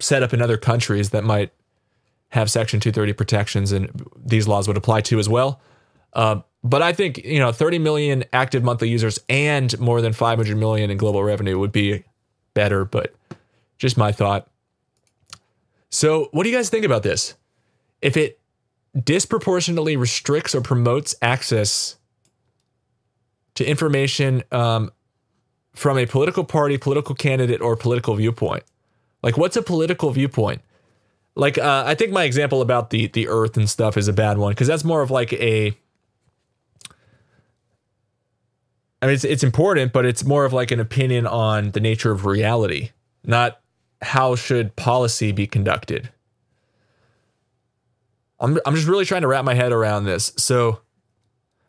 set up in other countries that might have Section 230 protections, and these laws would apply to as well. Uh, but I think you know 30 million active monthly users and more than 500 million in global revenue would be better. But just my thought. So, what do you guys think about this? If it disproportionately restricts or promotes access to information um, from a political party, political candidate, or political viewpoint. Like, what's a political viewpoint? Like, uh, I think my example about the the Earth and stuff is a bad one because that's more of like a. I mean, it's it's important, but it's more of like an opinion on the nature of reality, not how should policy be conducted. I'm I'm just really trying to wrap my head around this. So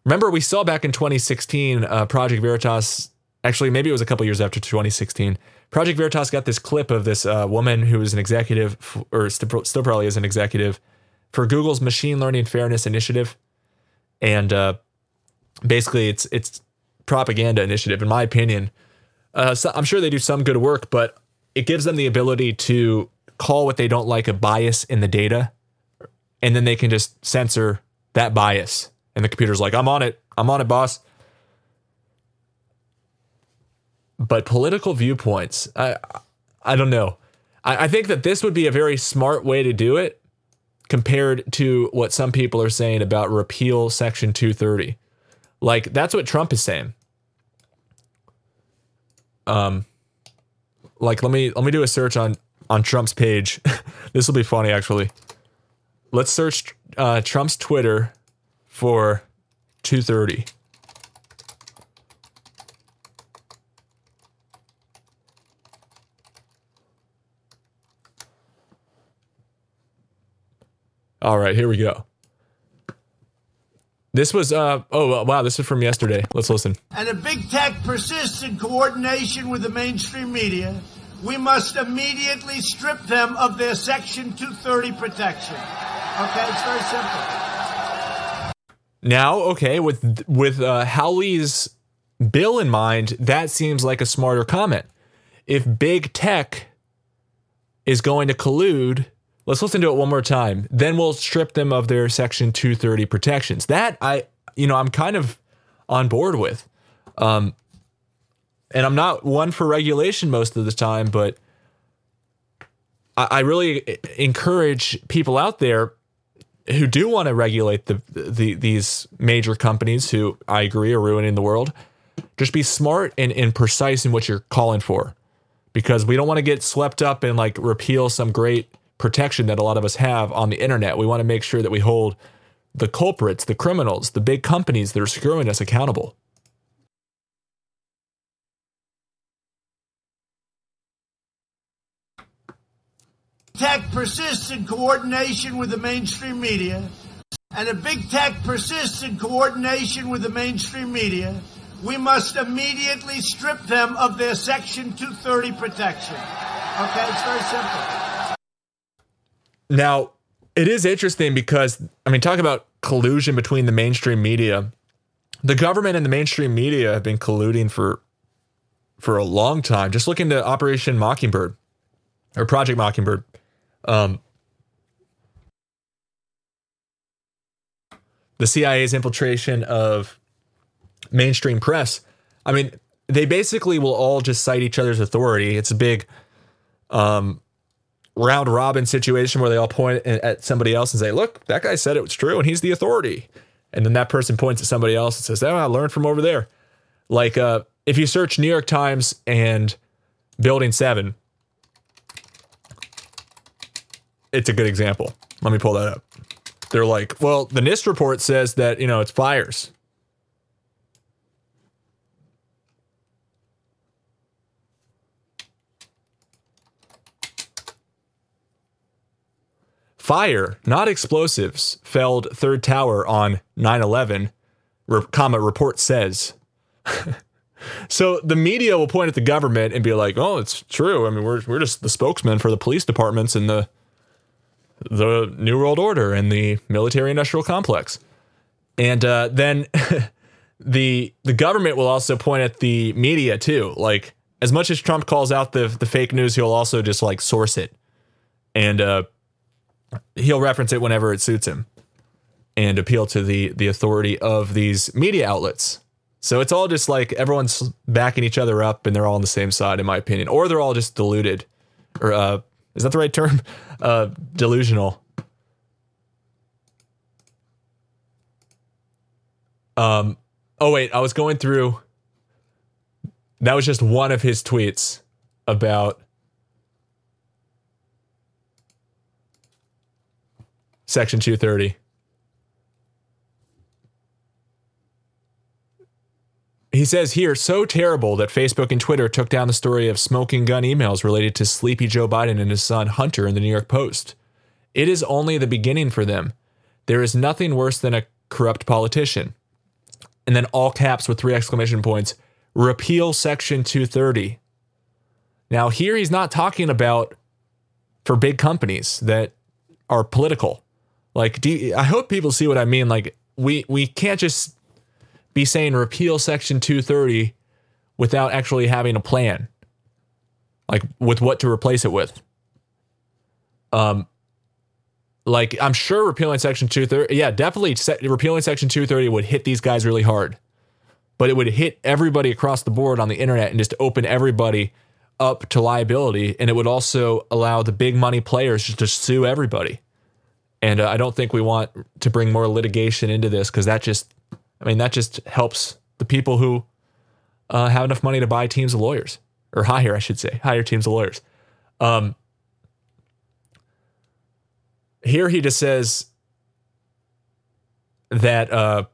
remember we saw back in 2016 uh, Project Veritas actually maybe it was a couple years after 2016 Project Veritas got this clip of this uh, woman who was an executive or still, still probably is an executive for Google's machine learning fairness initiative and uh, basically it's it's propaganda initiative in my opinion. Uh, so I'm sure they do some good work but it gives them the ability to call what they don't like a bias in the data and then they can just censor that bias. And the computer's like, I'm on it. I'm on it, boss. But political viewpoints, I I don't know. I, I think that this would be a very smart way to do it compared to what some people are saying about repeal section 230. Like that's what Trump is saying. Um like let me let me do a search on on Trump's page. this will be funny actually. Let's search uh, Trump's Twitter for 230. All right, here we go. This was uh oh wow, this is from yesterday. Let's listen. And if big tech persists in coordination with the mainstream media, we must immediately strip them of their Section 230 protection. Okay, it's very simple. Now, okay, with with uh, Hawley's Bill in mind, that seems like a smarter comment. If big tech is going to collude, let's listen to it one more time. Then we'll strip them of their Section 230 protections. That I, you know, I'm kind of on board with. Um, and I'm not one for regulation most of the time, but I, I really encourage people out there who do want to regulate the, the these major companies who I agree are ruining the world. Just be smart and, and precise in what you're calling for because we don't want to get swept up and like repeal some great protection that a lot of us have on the internet. We want to make sure that we hold the culprits, the criminals, the big companies that are screwing us accountable. Tech persists in coordination with the mainstream media, and if big tech persists in coordination with the mainstream media, we must immediately strip them of their Section 230 protection. Okay, it's very simple. Now, it is interesting because, I mean, talk about collusion between the mainstream media. The government and the mainstream media have been colluding for for a long time. Just look into Operation Mockingbird or Project Mockingbird. Um, the CIA's infiltration of mainstream press. I mean, they basically will all just cite each other's authority. It's a big um, round robin situation where they all point at somebody else and say, "Look, that guy said it was true, and he's the authority." And then that person points at somebody else and says, "Oh, I learned from over there." Like, uh, if you search New York Times and Building Seven, it's a good example. Let me pull that up. They're like, well, the NIST report says that, you know, it's fires. Fire, not explosives, felled third tower on 9 11, comma, report says. so the media will point at the government and be like, oh, it's true. I mean, we're, we're just the spokesman for the police departments and the the New World Order and the military industrial complex. And uh, then the the government will also point at the media too. Like as much as Trump calls out the the fake news, he'll also just like source it, and uh, he'll reference it whenever it suits him, and appeal to the the authority of these media outlets. So it's all just like everyone's backing each other up, and they're all on the same side, in my opinion, or they're all just deluded, or uh, is that the right term? Uh, delusional. Um. Oh wait, I was going through. That was just one of his tweets about Section 230. He says here, so terrible that Facebook and Twitter took down the story of smoking gun emails related to sleepy Joe Biden and his son Hunter in the New York Post. It is only the beginning for them. There is nothing worse than a corrupt politician. And then all caps with three exclamation points repeal Section 230. Now, here he's not talking about for big companies that are political. Like, you, I hope people see what I mean. Like, we we can't just be saying repeal Section 230 without actually having a plan, like with what to replace it with. Um, like I'm sure repealing Section 230, yeah, definitely repealing Section 230 would hit these guys really hard, but it would hit everybody across the board on the internet and just open everybody up to liability, and it would also allow the big money players just to sue everybody. And uh, I don't think we want to bring more litigation into this because that just I mean, that just helps the people who uh, have enough money to buy teams of lawyers or hire, I should say, hire teams of lawyers. Um, here he just says that uh,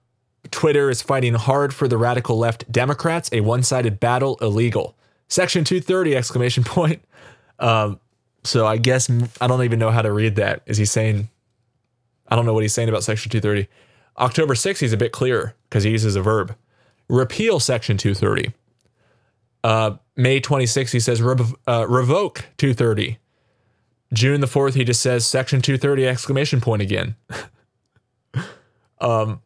Twitter is fighting hard for the radical left Democrats, a one sided battle illegal. Section 230 exclamation point. Um, so I guess I don't even know how to read that. Is he saying, I don't know what he's saying about Section 230. October 6th, he's a bit clearer because he uses a verb. Repeal Section 230. Uh, May 26th, he says rev- uh, revoke 230. June the 4th, he just says Section 230 exclamation point again. um,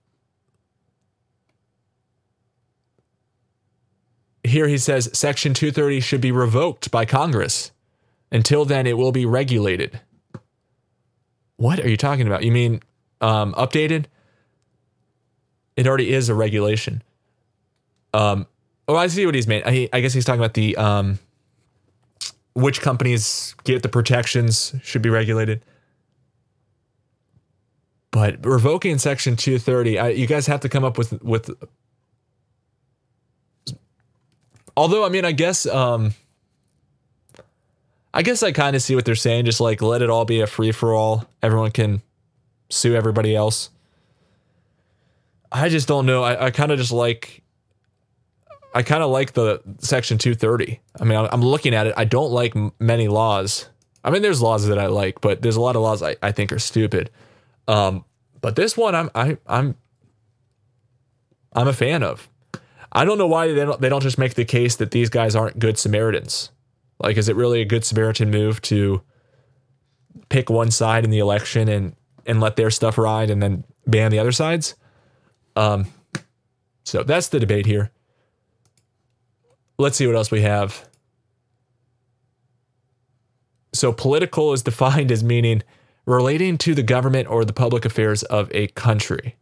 here he says Section 230 should be revoked by Congress. Until then, it will be regulated. What are you talking about? You mean um, updated? It already is a regulation. Um, oh, I see what he's meant. I, I guess he's talking about the um, which companies get the protections should be regulated. But revoking Section 230, I, you guys have to come up with with. Although, I mean, I guess, um, I guess I kind of see what they're saying. Just like let it all be a free for all. Everyone can sue everybody else. I just don't know. I, I kind of just like. I kind of like the Section 230. I mean, I'm looking at it. I don't like many laws. I mean, there's laws that I like, but there's a lot of laws I, I think are stupid. Um, but this one, I'm I, I'm I'm a fan of. I don't know why they don't they don't just make the case that these guys aren't good Samaritans. Like, is it really a good Samaritan move to pick one side in the election and and let their stuff ride and then ban the other sides? Um, so that's the debate here. Let's see what else we have. So, political is defined as meaning relating to the government or the public affairs of a country.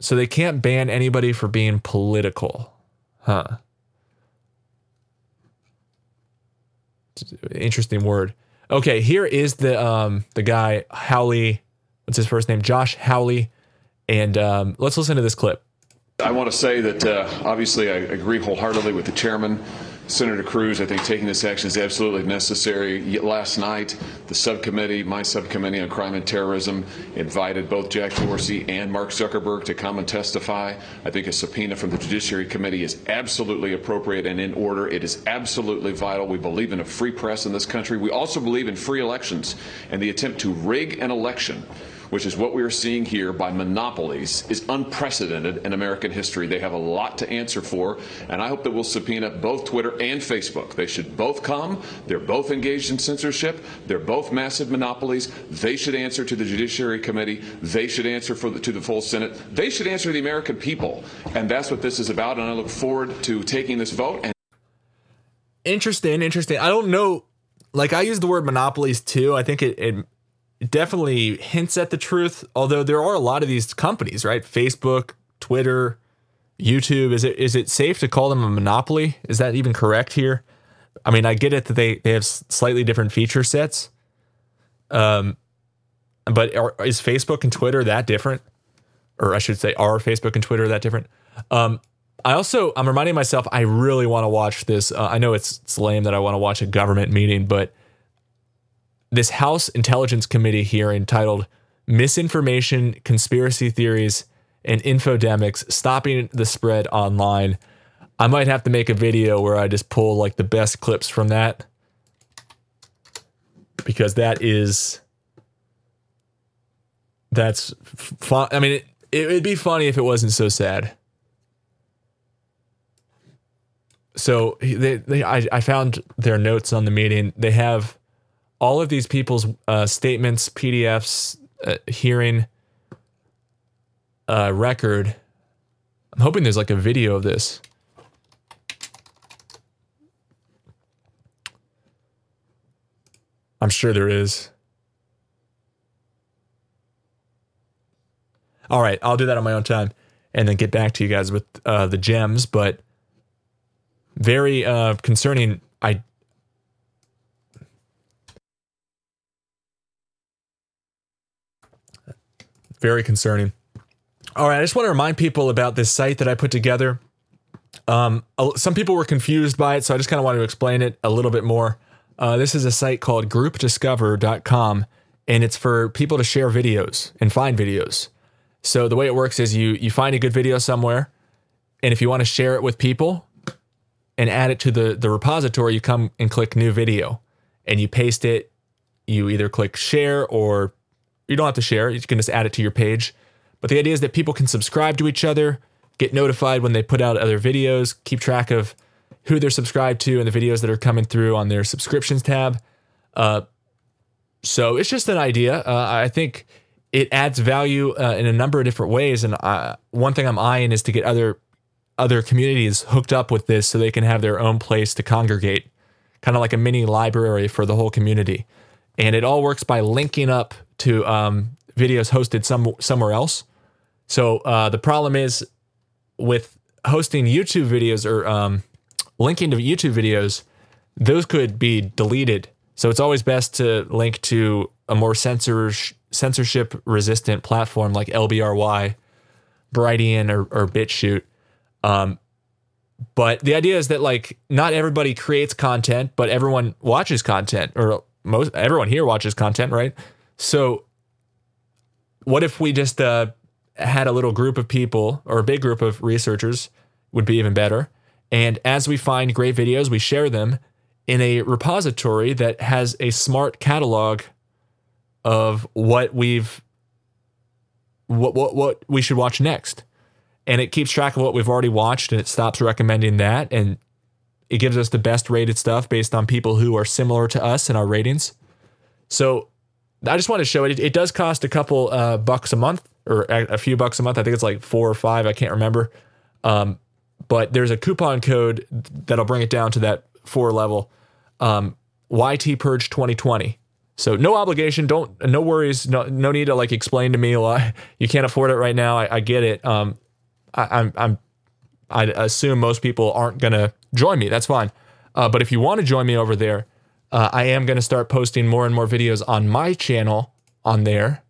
So, they can't ban anybody for being political. Huh. Interesting word. Okay, here is the um the guy Hawley. What's his first name? Josh Hawley. And um, let's listen to this clip. I want to say that uh, obviously I agree wholeheartedly with the chairman. Senator Cruz, I think taking this action is absolutely necessary. Last night, the subcommittee, my subcommittee on crime and terrorism, invited both Jack Dorsey and Mark Zuckerberg to come and testify. I think a subpoena from the Judiciary Committee is absolutely appropriate and in order. It is absolutely vital. We believe in a free press in this country. We also believe in free elections, and the attempt to rig an election which is what we are seeing here by monopolies, is unprecedented in American history. They have a lot to answer for, and I hope that we'll subpoena both Twitter and Facebook. They should both come. They're both engaged in censorship. They're both massive monopolies. They should answer to the Judiciary Committee. They should answer the, to the full Senate. They should answer to the American people. And that's what this is about, and I look forward to taking this vote. And interesting, interesting. I don't know. Like I use the word monopolies too. I think it, it definitely hints at the truth. Although there are a lot of these companies, right? Facebook, Twitter, YouTube. Is it is it safe to call them a monopoly? Is that even correct here? I mean, I get it that they they have slightly different feature sets. Um, but are, is Facebook and Twitter that different? Or I should say, are Facebook and Twitter that different? Um, I also I'm reminding myself I really want to watch this. Uh, I know it's, it's lame that I want to watch a government meeting, but this House Intelligence Committee hearing titled Misinformation, Conspiracy Theories, and Infodemics Stopping the Spread Online. I might have to make a video where I just pull like the best clips from that because that is that's fun. I mean, it, it would be funny if it wasn't so sad. So they, they I, I found their notes on the meeting. They have all of these people's uh, statements, PDFs, uh, hearing uh, record. I'm hoping there's like a video of this. I'm sure there is. All right, I'll do that on my own time and then get back to you guys with uh, the gems. But very uh, concerning. I Very concerning. All right, I just want to remind people about this site that I put together. Um, some people were confused by it, so I just kind of want to explain it a little bit more. Uh, this is a site called groupdiscover.com, and it's for people to share videos and find videos. So the way it works is you you find a good video somewhere, and if you want to share it with people and add it to the the repository, you come and click new video, and you paste it. You either click share or you don't have to share. You can just add it to your page. But the idea is that people can subscribe to each other, get notified when they put out other videos, keep track of who they're subscribed to and the videos that are coming through on their subscriptions tab. Uh, so it's just an idea. Uh, I think it adds value uh, in a number of different ways. And uh, one thing I'm eyeing is to get other other communities hooked up with this so they can have their own place to congregate, kind of like a mini library for the whole community. And it all works by linking up to um, videos hosted some somewhere else. So uh, the problem is with hosting YouTube videos or um, linking to YouTube videos, those could be deleted. So it's always best to link to a more censors, censorship resistant platform like LBRY, Brighteon, or, or BitChute. Um, but the idea is that like not everybody creates content, but everyone watches content, or most everyone here watches content, right? So what if we just uh, had a little group of people or a big group of researchers would be even better. And as we find great videos, we share them in a repository that has a smart catalog of what we've what what what we should watch next. And it keeps track of what we've already watched and it stops recommending that and it gives us the best rated stuff based on people who are similar to us in our ratings. So I just want to show it. It, does cost a couple uh, bucks a month or a, few bucks a month. I think it's like four or five. I can't remember. Um, but there's a coupon code that'll bring it down to that four level. Um, YT Purge 2020. So no obligation. Don't no worries. No no need to like explain to me why you can't afford it right now. I, I get it. Um, I, I'm I'm I assume most people aren't gonna join me. That's fine. Uh, but if you want to join me over there, uh, I am going to start posting more and more videos on my channel on there.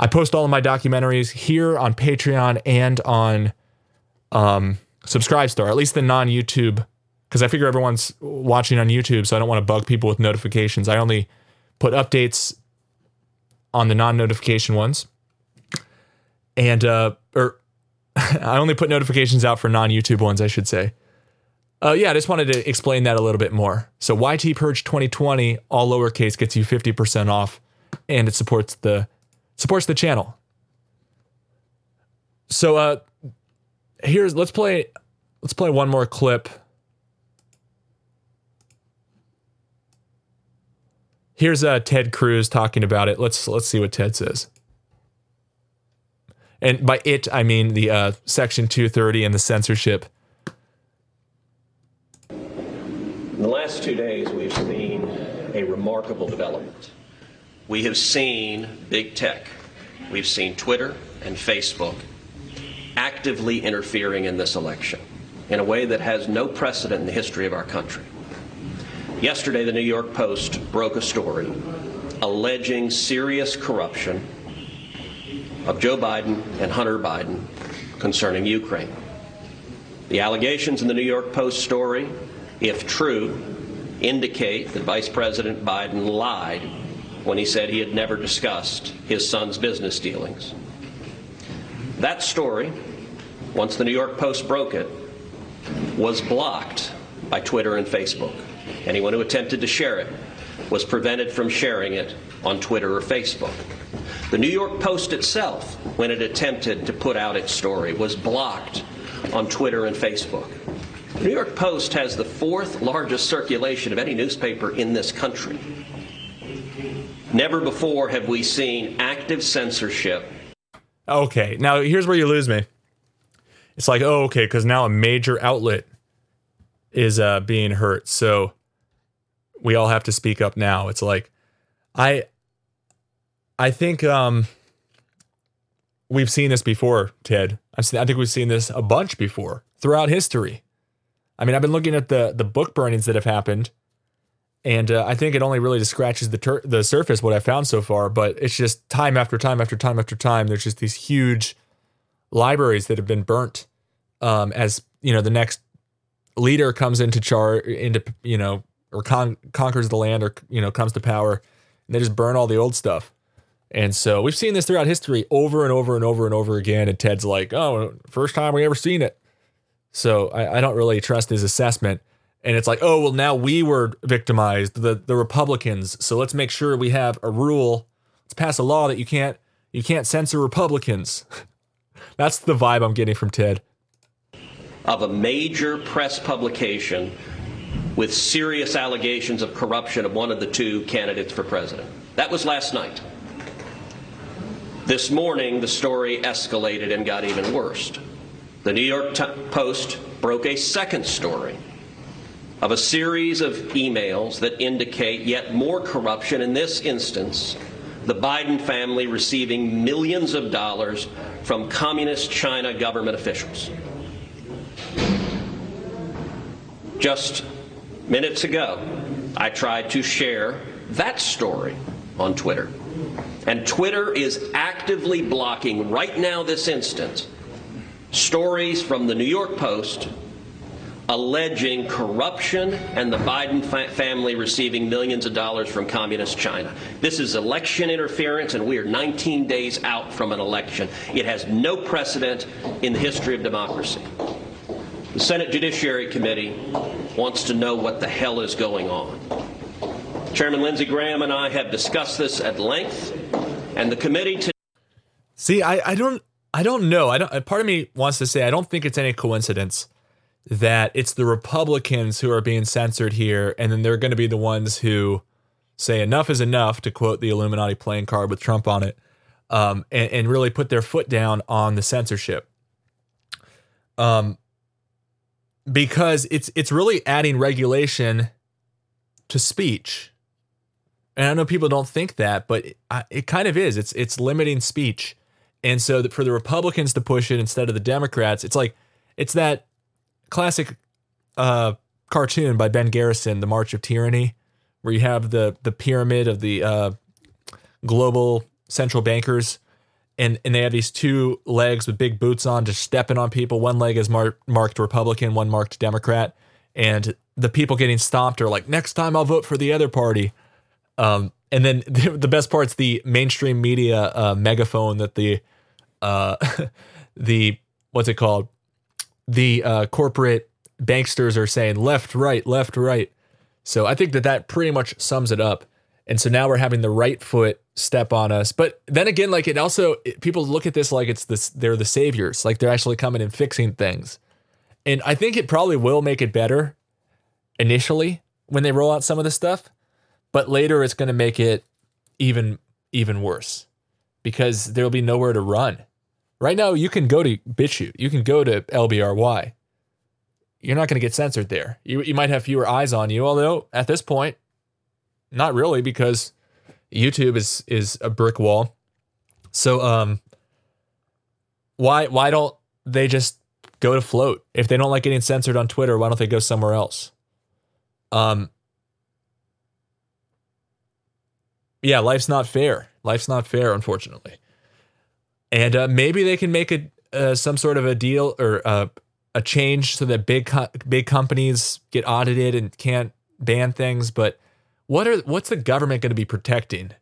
I post all of my documentaries here on Patreon and on um, Subscribestar, at least the non YouTube, because I figure everyone's watching on YouTube, so I don't want to bug people with notifications. I only put updates on the non notification ones. And, uh, or I only put notifications out for non YouTube ones, I should say. Uh, yeah, I just wanted to explain that a little bit more. So YT Purge 2020, all lowercase, gets you 50% off, and it supports the supports the channel. So uh, here's let's play let's play one more clip. Here's uh, Ted Cruz talking about it. Let's let's see what Ted says. And by it, I mean the uh, Section 230 and the censorship In the last two days, we've seen a remarkable development. We have seen big tech, we've seen Twitter and Facebook actively interfering in this election in a way that has no precedent in the history of our country. Yesterday, the New York Post broke a story alleging serious corruption of Joe Biden and Hunter Biden concerning Ukraine. The allegations in the New York Post story if true, indicate that Vice President Biden lied when he said he had never discussed his son's business dealings. That story, once the New York Post broke it, was blocked by Twitter and Facebook. Anyone who attempted to share it was prevented from sharing it on Twitter or Facebook. The New York Post itself, when it attempted to put out its story, was blocked on Twitter and Facebook. The New York Post has the fourth largest circulation of any newspaper in this country. Never before have we seen active censorship. Okay, now here's where you lose me. It's like, oh, okay, because now a major outlet is uh, being hurt, so we all have to speak up now. It's like, I, I think um, we've seen this before, Ted. I think we've seen this a bunch before throughout history. I mean, I've been looking at the the book burnings that have happened, and uh, I think it only really just scratches the the surface what I've found so far. But it's just time after time after time after time. There's just these huge libraries that have been burnt um, as you know the next leader comes into charge into you know or con- conquers the land or you know comes to power and they just burn all the old stuff and so we've seen this throughout history over and over and over and over again and ted's like oh first time we ever seen it so I, I don't really trust his assessment. And it's like, oh well, now we were victimized, the the Republicans. So let's make sure we have a rule. Let's pass a law that you can't you can't censor Republicans. That's the vibe I'm getting from Ted. Of a major press publication with serious allegations of corruption of one of the two candidates for president. That was last night. This morning, the story escalated and got even worse. the New York Post broke a second story of a series of emails that indicate yet more corruption, in this instance, the Biden family receiving millions of dollars from communist China government officials. Just minutes ago, I tried to share that story on Twitter. And Twitter is actively blocking, right now, this instant, stories from the New York Post alleging corruption and the Biden fa- family receiving millions of dollars from communist China. This is election interference, and we are 19 days out from an election. It has no precedent in the history of democracy. The Senate Judiciary Committee wants to know what the hell is going on. Chairman Lindsey Graham and I have discussed this at length, and the committee. To- See, I, I don't, I don't know. I don't. Part of me wants to say I don't think it's any coincidence that it's the Republicans who are being censored here, and then they're going to be the ones who say enough is enough, to quote the Illuminati playing card with Trump on it, um, and, and, really put their foot down on the censorship. Um, because it's it's really adding regulation to speech, and I know people don't think that, but it, it kind of is. It's it's limiting speech, and so for the Republicans to push it instead of the Democrats, it's like it's that classic uh, cartoon by Ben Garrison, The March of Tyranny, where you have the the pyramid of the uh, global central bankers, and and they have these two legs with big boots on, just stepping on people. One leg is mar- marked Republican, one marked Democrat, and the people getting stomped are like, next time I'll vote for the other party. Um, and then the, best part's the mainstream media uh, megaphone that the uh, the what's it called the uh, corporate banksters are saying left, right, left, right. So I think that that pretty much sums it up. And so now we're having the right foot step on us. But then again, like it also people look at this like it's this they're the saviors, like they're actually coming and fixing things. And I think it probably will make it better initially when they roll out some of this stuff, but later it's going to make it even even worse because there'll be nowhere to run. Right now, you can go to BitChute, you can go to LBRY. You're not going to get censored there. You, you might have fewer eyes on you, although at this point, not really, because YouTube is is a brick wall. So, um, why why don't they just go to Flote? If they don't like getting censored on Twitter, why don't they go somewhere else? Um, yeah, life's not fair. Life's not fair, unfortunately and uh, maybe they can make a uh, some sort of a deal or uh, a change so that big co- big companies get audited and can't ban things. But what are what's the government going to be protecting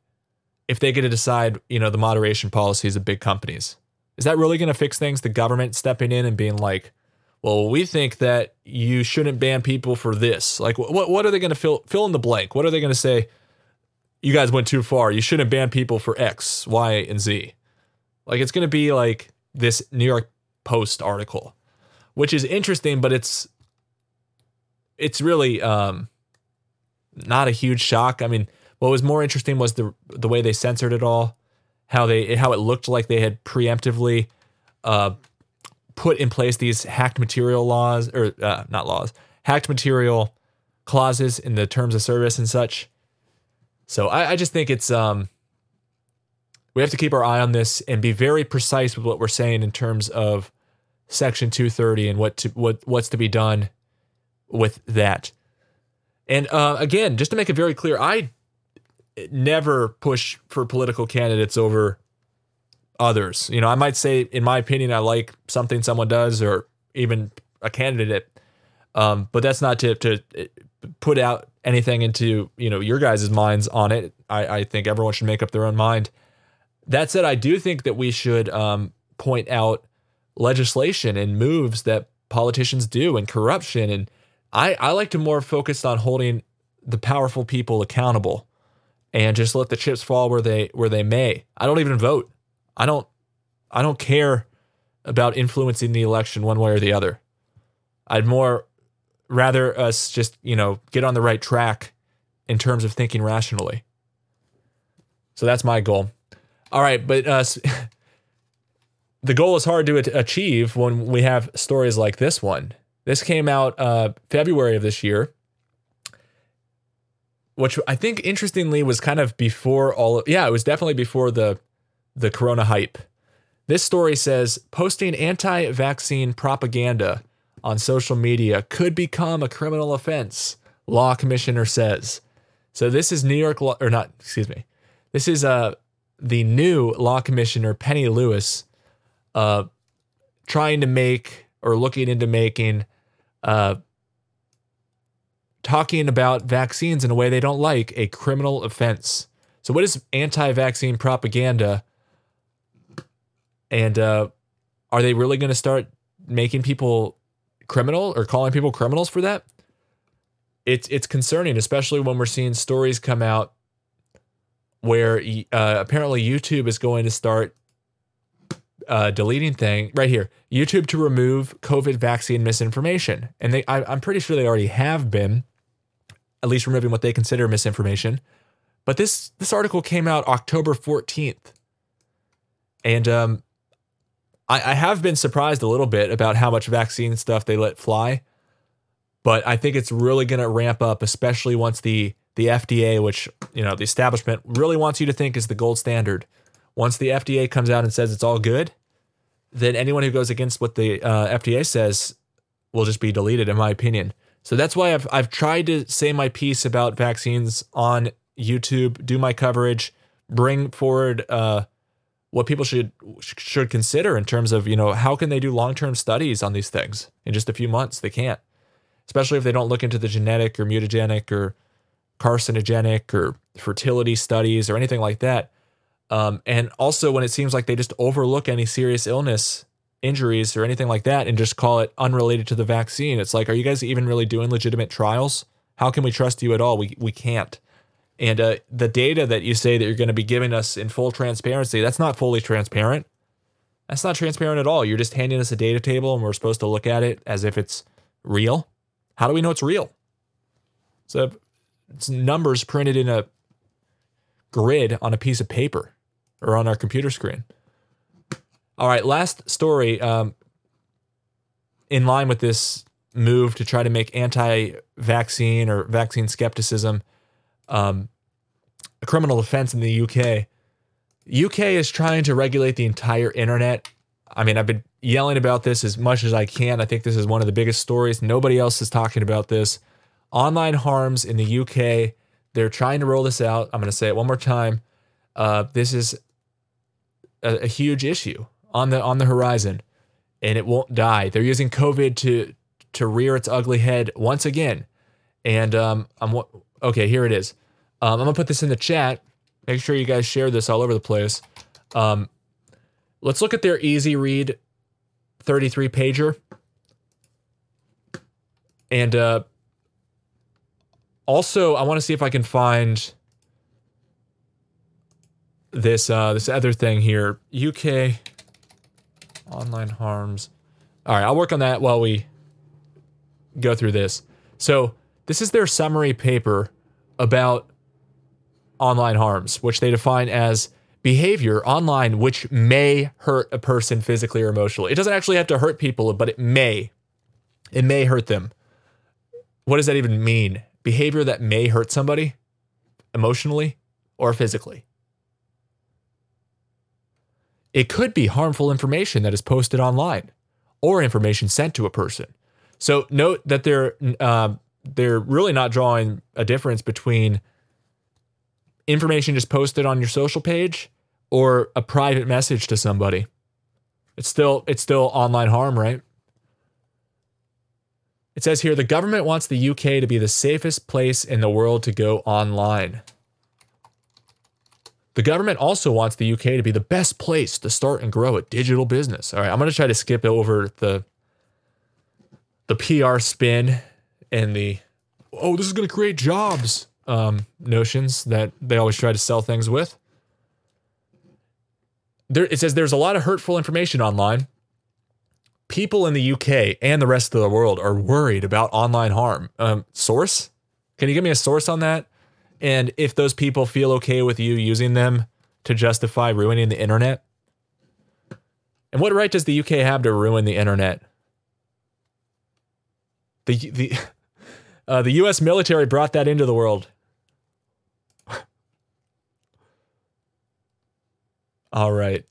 if they get to decide you know the moderation policies of big companies? Is that really going to fix things? The government stepping in and being like, well, we think that you shouldn't ban people for this. Like, what what are they going to fill fill in the blank? What are they going to say? You guys went too far. You shouldn't ban people for X, Y, and Z. Like it's going to be like this New York Post article, which is interesting, but it's it's really um not a huge shock. I mean, what was more interesting was the the way they censored it all, how they how it looked like they had preemptively uh put in place these hacked material laws or uh, not laws, hacked material clauses in the terms of service and such. So I, I just think it's um we have to keep our eye on this and be very precise with what we're saying in terms of section 230 and what to, what what's to be done with that. And uh, again, just to make it very clear, I never push for political candidates over others. You know, I might say, in my opinion, I like something someone does, or even a candidate, um, but that's not to to put out anything into you know your guys' minds on it. I, I think everyone should make up their own mind. That said, I do think that we should um, point out legislation and moves that politicians do and corruption. And I, I like to more focus on holding the powerful people accountable and just let the chips fall where they where they may. I don't even vote. I don't I don't care about influencing the election one way or the other. I'd more rather us just, you know, get on the right track in terms of thinking rationally. So that's my goal. All right, but uh, the goal is hard to achieve when we have stories like this one. This came out uh, February of this year, which I think interestingly was kind of before all. Of, yeah, it was definitely before the the Corona hype. This story says posting anti-vaccine propaganda on social media could become a criminal offense. Law commissioner says. So this is New York law, or not? Excuse me. This is uh the new law commissioner Penney Lewis, uh, trying to make or looking into making, uh, talking about vaccines in a way they don't like a criminal offense. So what is anti-vaccine propaganda? And uh, are they really going to start making people criminal or calling people criminals for that? It's it's concerning, especially when we're seeing stories come out where uh, apparently YouTube is going to start uh, deleting thing right here. YouTube to remove COVID vaccine misinformation, and they I, I'm pretty sure they already have been, at least removing what they consider misinformation. But this this article came out October 14th, and um, I, I have been surprised a little bit about how much vaccine stuff they let fly. But I think it's really going to ramp up, especially once the the FDA, which you know the establishment really wants you to think is the gold standard. Once the FDA comes out and says it's all good, then anyone who goes against what the uh, FDA says will just be deleted, in my opinion. So that's why I've I've tried to say my piece about vaccines on YouTube, do my coverage, bring forward uh, what people should should consider in terms of you know how can they do long term studies on these things in just a few months? They can't, especially if they don't look into the genetic or mutagenic or carcinogenic or fertility studies or anything like that. Um, and also when it seems like they just overlook any serious illness, injuries, or anything like that and just call it unrelated to the vaccine. It's like, are you guys even really doing legitimate trials? How can we trust you at all? We we can't. And uh, the data that you say that you're going to be giving us in full transparency, that's not fully transparent. That's not transparent at all. You're just handing us a data table and we're supposed to look at it as if it's real. How do we know it's real? So it's numbers printed in a grid on a piece of paper or on our computer screen. All right, last story. Um, in line with this move to try to make anti-vaccine or vaccine skepticism um, a criminal offense in the UK. UK is trying to regulate the entire internet. I mean, I've been yelling about this as much as I can. I think this is one of the biggest stories. Nobody else is talking about this. Online harms in the UK. They're trying to roll this out. I'm going to say it one more time. Uh, this is a, a huge issue on the on the horizon, and it won't die. They're using COVID to to rear its ugly head once again. And um, I'm okay. Here it is. Um, I'm gonna put this in the chat. Make sure you guys share this all over the place. Um, let's look at their easy read 33 pager. And uh, also, I want to see if I can find this uh, this other thing here. UK online harms. All right, I'll work on that while we go through this. So this is their summary paper about online harms, which they define as behavior online which may hurt a person physically or emotionally. It doesn't actually have to hurt people, but it may. It may hurt them. What does that even mean? Behavior that may hurt somebody emotionally or physically. It could be harmful information that is posted online or information sent to a person. So note that they're uh, they're really not drawing a difference between information just posted on your social page or a private message to somebody. It's still it's still online harm, right? It says here the government wants the UK to be the safest place in the world to go online. The government also wants the UK to be the best place to start and grow a digital business. All right, I'm going to try to skip over the the PR spin and the oh, this is going to create jobs um, notions that they always try to sell things with. There, it says there's a lot of hurtful information online. People in the UK and the rest of the world are worried about online harm. Um, source? Can you give me a source on that? And if those people feel okay with you using them to justify ruining the internet? And what right does the UK have to ruin the internet? The the uh, the U.S. military brought that into the world. All right.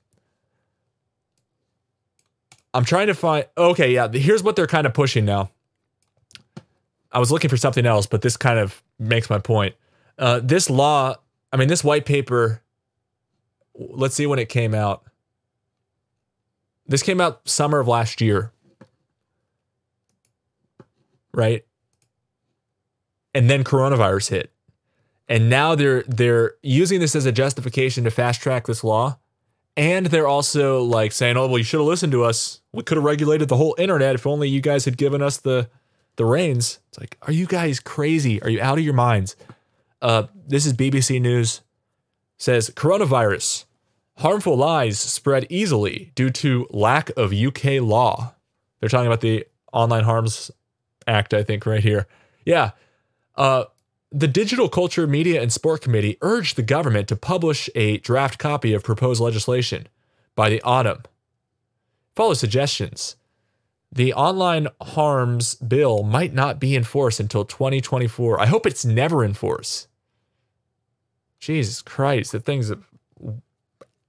I'm trying to find. Okay, yeah. Here's what they're kind of pushing now. I was looking for something else, but this kind of makes my point. Uh, this law, I mean, this white paper. Let's see when it came out. This came out summer of last year. Right? And then coronavirus hit. And now they're they're using this as a justification to fast track this law. And they're also like saying, "Oh, well, you should have listened to us. We could have regulated the whole internet if only you guys had given us the the reins." It's like, "Are you guys crazy? Are you out of your minds?" Uh, this is BBC News. Says coronavirus harmful lies spread easily due to lack of UK law. They're talking about the Online Harms Act, I think, right here. Yeah. Uh, the Digital Culture, Media, and Sport Committee urged the government to publish a draft copy of proposed legislation by the autumn. Follow suggestions. The online harms bill might not be enforced until 2024. I hope it's never in force. Jesus Christ, the thing's a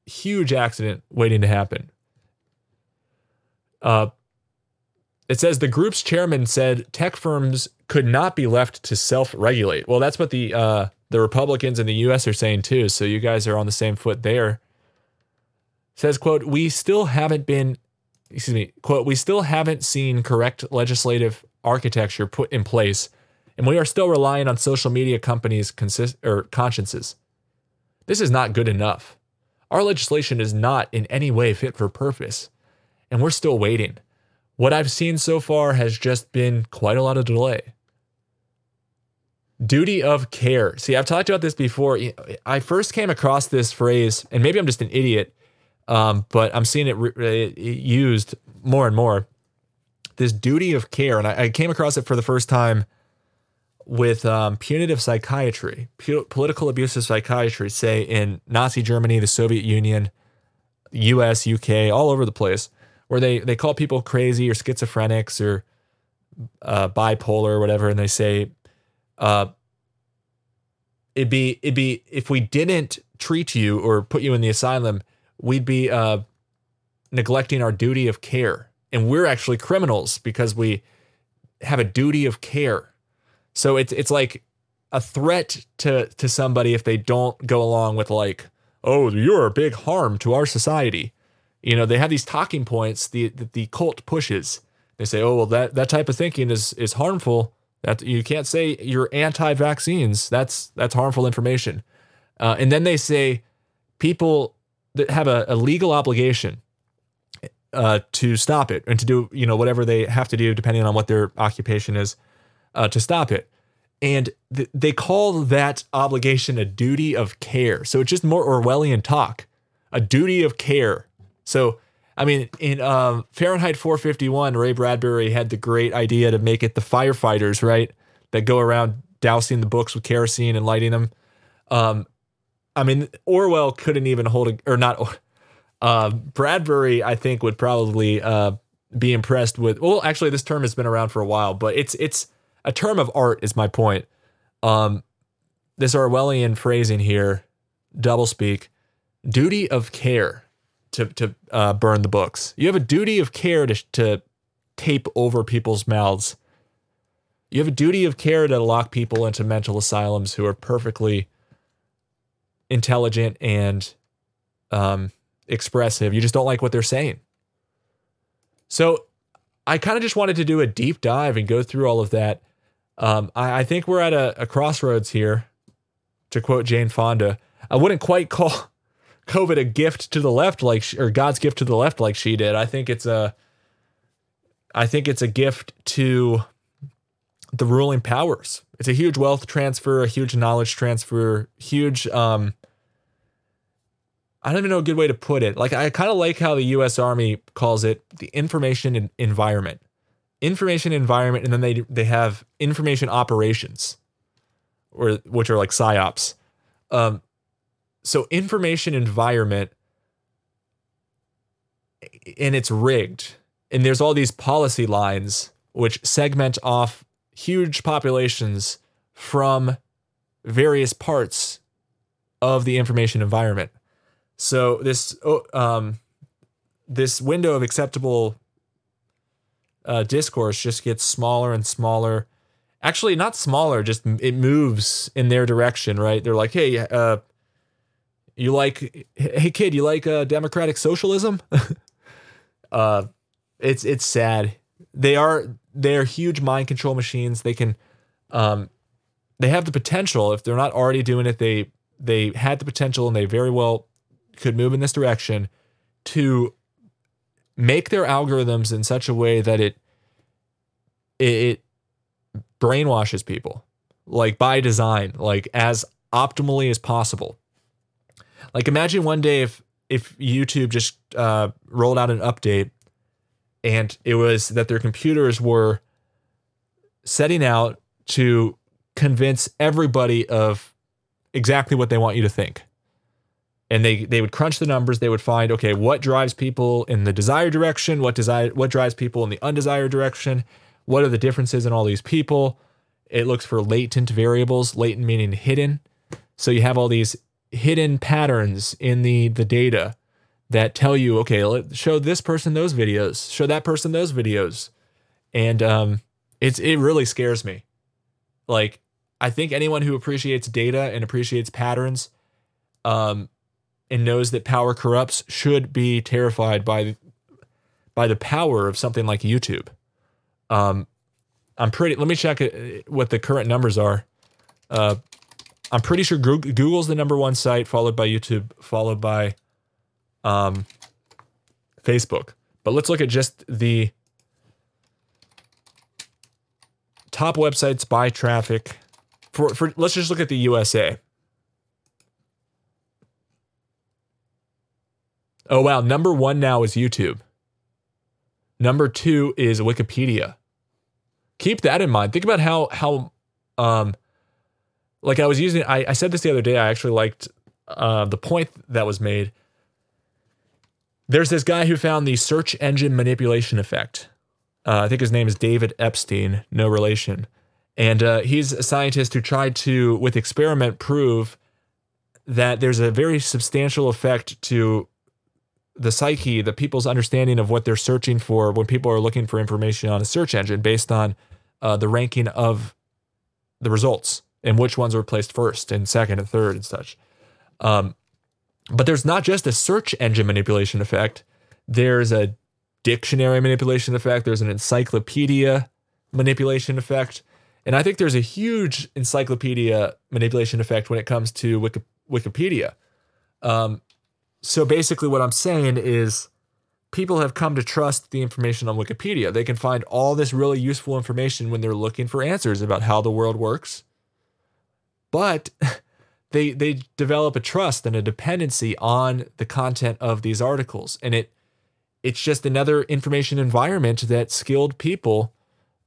huge accident waiting to happen. Uh, it says the group's chairman said tech firms could not be left to self-regulate. Well, that's what the uh, the Republicans in the U.S. are saying too. So you guys are on the same foot there. It says quote We still haven't been, excuse me, quote We still haven't seen correct legislative architecture put in place, and we are still relying on social media companies' consist or consciences. This is not good enough. Our legislation is not in any way fit for purpose, and we're still waiting. What I've seen so far has just been quite a lot of delay. Duty of care. See, I've talked about this before. I first came across this phrase, and maybe I'm just an idiot, um, but I'm seeing it re- used more and more. This duty of care, and I, I came across it for the first time with um, punitive psychiatry, pu- political abusive psychiatry, say in Nazi Germany, the Soviet Union, US, UK, all over the place, where they, they call people crazy or schizophrenics or uh, bipolar or whatever, and they say, uh, it'd be it'd be if we didn't treat you or put you in the asylum, we'd be uh, neglecting our duty of care, and we're actually criminals because we have a duty of care so it's it's like a threat to to somebody if they don't go along with like, oh, you're a big harm to our society. You know, they have these talking points the the, the cult pushes. They say, oh well, that that type of thinking is is harmful. That you can't say you're anti-vaccines. That's that's harmful information. Uh, and then they say people that have a, a legal obligation uh, to stop it and to do you know whatever they have to do depending on what their occupation is uh, to stop it. And th- they call that obligation a duty of care. So it's just more Orwellian talk, a duty of care. So, I mean, in um, Fahrenheit 451, Ray Bradbury had the great idea to make it the firefighters, right? That go around dousing the books with kerosene and lighting them. Um, I mean, Orwell couldn't even hold a, or not. Uh, Bradbury, I think, would probably uh, be impressed with. Well, actually, this term has been around for a while, but it's it's a term of art is my point. Um, this Orwellian phrasing here, doublespeak, duty of care to to uh, burn the books. You have a duty of care to to tape over people's mouths. You have a duty of care to lock people into mental asylums who are perfectly intelligent and um, expressive. You just don't like what they're saying. So I kind of just wanted to do a deep dive and go through all of that um, I, I, think we're at a, a, crossroads here, to quote Jane Fonda. I wouldn't quite call COVID a gift to the left, like she, or God's gift to the left, like she did. I think it's a, I think it's a gift to the ruling powers. It's a huge wealth transfer, a huge knowledge transfer, huge. Um, I don't even know a good way to put it. Like I kind of like how the U.S. Army calls it the information environment information environment, and then they they have information operations, or which are like psyops. Um, so information environment. and it's rigged. And there's all these policy lines which segment off huge populations from various parts of the information environment. So this oh, um, this window of acceptable uh, discourse just gets smaller and smaller. Actually, not smaller, just it moves in their direction, right? They're like, hey, uh, you like, hey kid, you like uh, democratic socialism? uh, it's it's sad. They are they are huge mind control machines. They can, um, they have the potential. If they're not already doing it, they they had the potential, and they very well could move in this direction to make their algorithms in such a way that it it, brainwashes people like by design like as optimally as possible like imagine one day if if youtube just uh, rolled out an update and it was that their computers were setting out to convince everybody of exactly what they want you to think. And they they would crunch the numbers. They would find okay what drives people in the desired direction? What desire what drives people in the undesired direction? What are the differences in all these people? It looks for latent variables. Latent meaning hidden. So you have all these hidden patterns in the the data that tell you okay let show this person those videos show that person those videos and um it's it really scares me like i think anyone who appreciates data and appreciates patterns um and knows that power corrupts should be terrified by by the power of something like YouTube. Um, I'm pretty. Let me check what the current numbers are. Uh, I'm pretty sure Google's the number one site, followed by YouTube, followed by um, Facebook. But let's look at just the top websites by traffic. For, for let's just look at the USA. Oh wow, number 1 now is YouTube. Number 2 is Wikipedia. Keep that in mind. Think about how how um like I was using I, I said this the other day, I actually liked uh, the point that was made. There's this guy who found the search engine manipulation effect. Uh, I think his name is David Epstein, no relation. And uh, he's a scientist who tried to, with experiment, prove that there's a very substantial effect to the psyche, the people's understanding of what they're searching for when people are looking for information on a search engine based on uh, the ranking of the results and which ones were placed first and second and third and such. Um, but there's not just a search engine manipulation effect. There's a dictionary manipulation effect. There's an encyclopedia manipulation effect. And I think there's a huge encyclopedia manipulation effect when it comes to Wiki- Wikipedia. Um, so basically, what I'm saying is people have come to trust the information on Wikipedia. They can find all this really useful information when they're looking for answers about how the world works. But they they develop a trust and a dependency on the content of these articles. And it it's just another information environment that skilled people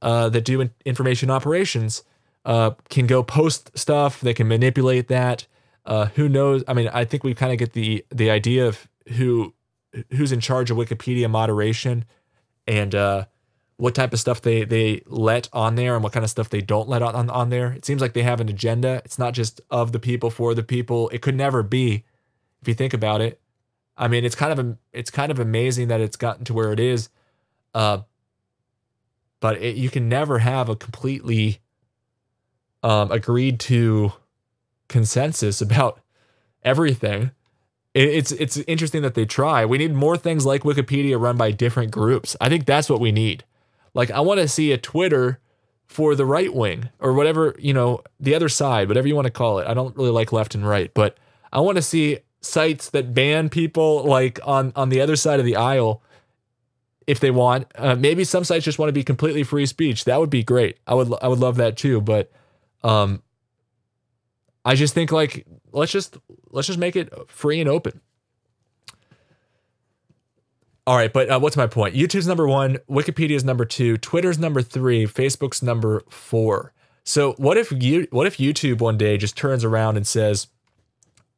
uh, that do information operations uh, can go post stuff. They can manipulate that. Uh, who knows? I mean, I think we kind of get the the idea of who who's in charge of Wikipedia moderation. And uh, what type of stuff they they let on there and what kind of stuff they don't let on, on there. It seems like they have an agenda. It's not just of the people for the people. It could never be, if you think about it. I mean, it's kind of a, it's kind of amazing that it's gotten to where it is. Uh, but it, you can never have a completely um, agreed to consensus about everything. It's it's interesting that they try. We need more things like Wikipedia run by different groups. I think that's what we need. Like I want to see a Twitter for the right wing or whatever, you know, the other side, whatever you want to call it. I don't really like left and right, but I want to see sites that ban people like on on the other side of the aisle if they want. Uh, maybe some sites just want to be completely free speech. That would be great. I would I would love that too, but um I just think like let's just let's just make it free and open. All right, but uh, what's my point? YouTube's number one, Wikipedia's number two, Twitter's number three, Facebook's number four. So what if you what if YouTube one day just turns around and says,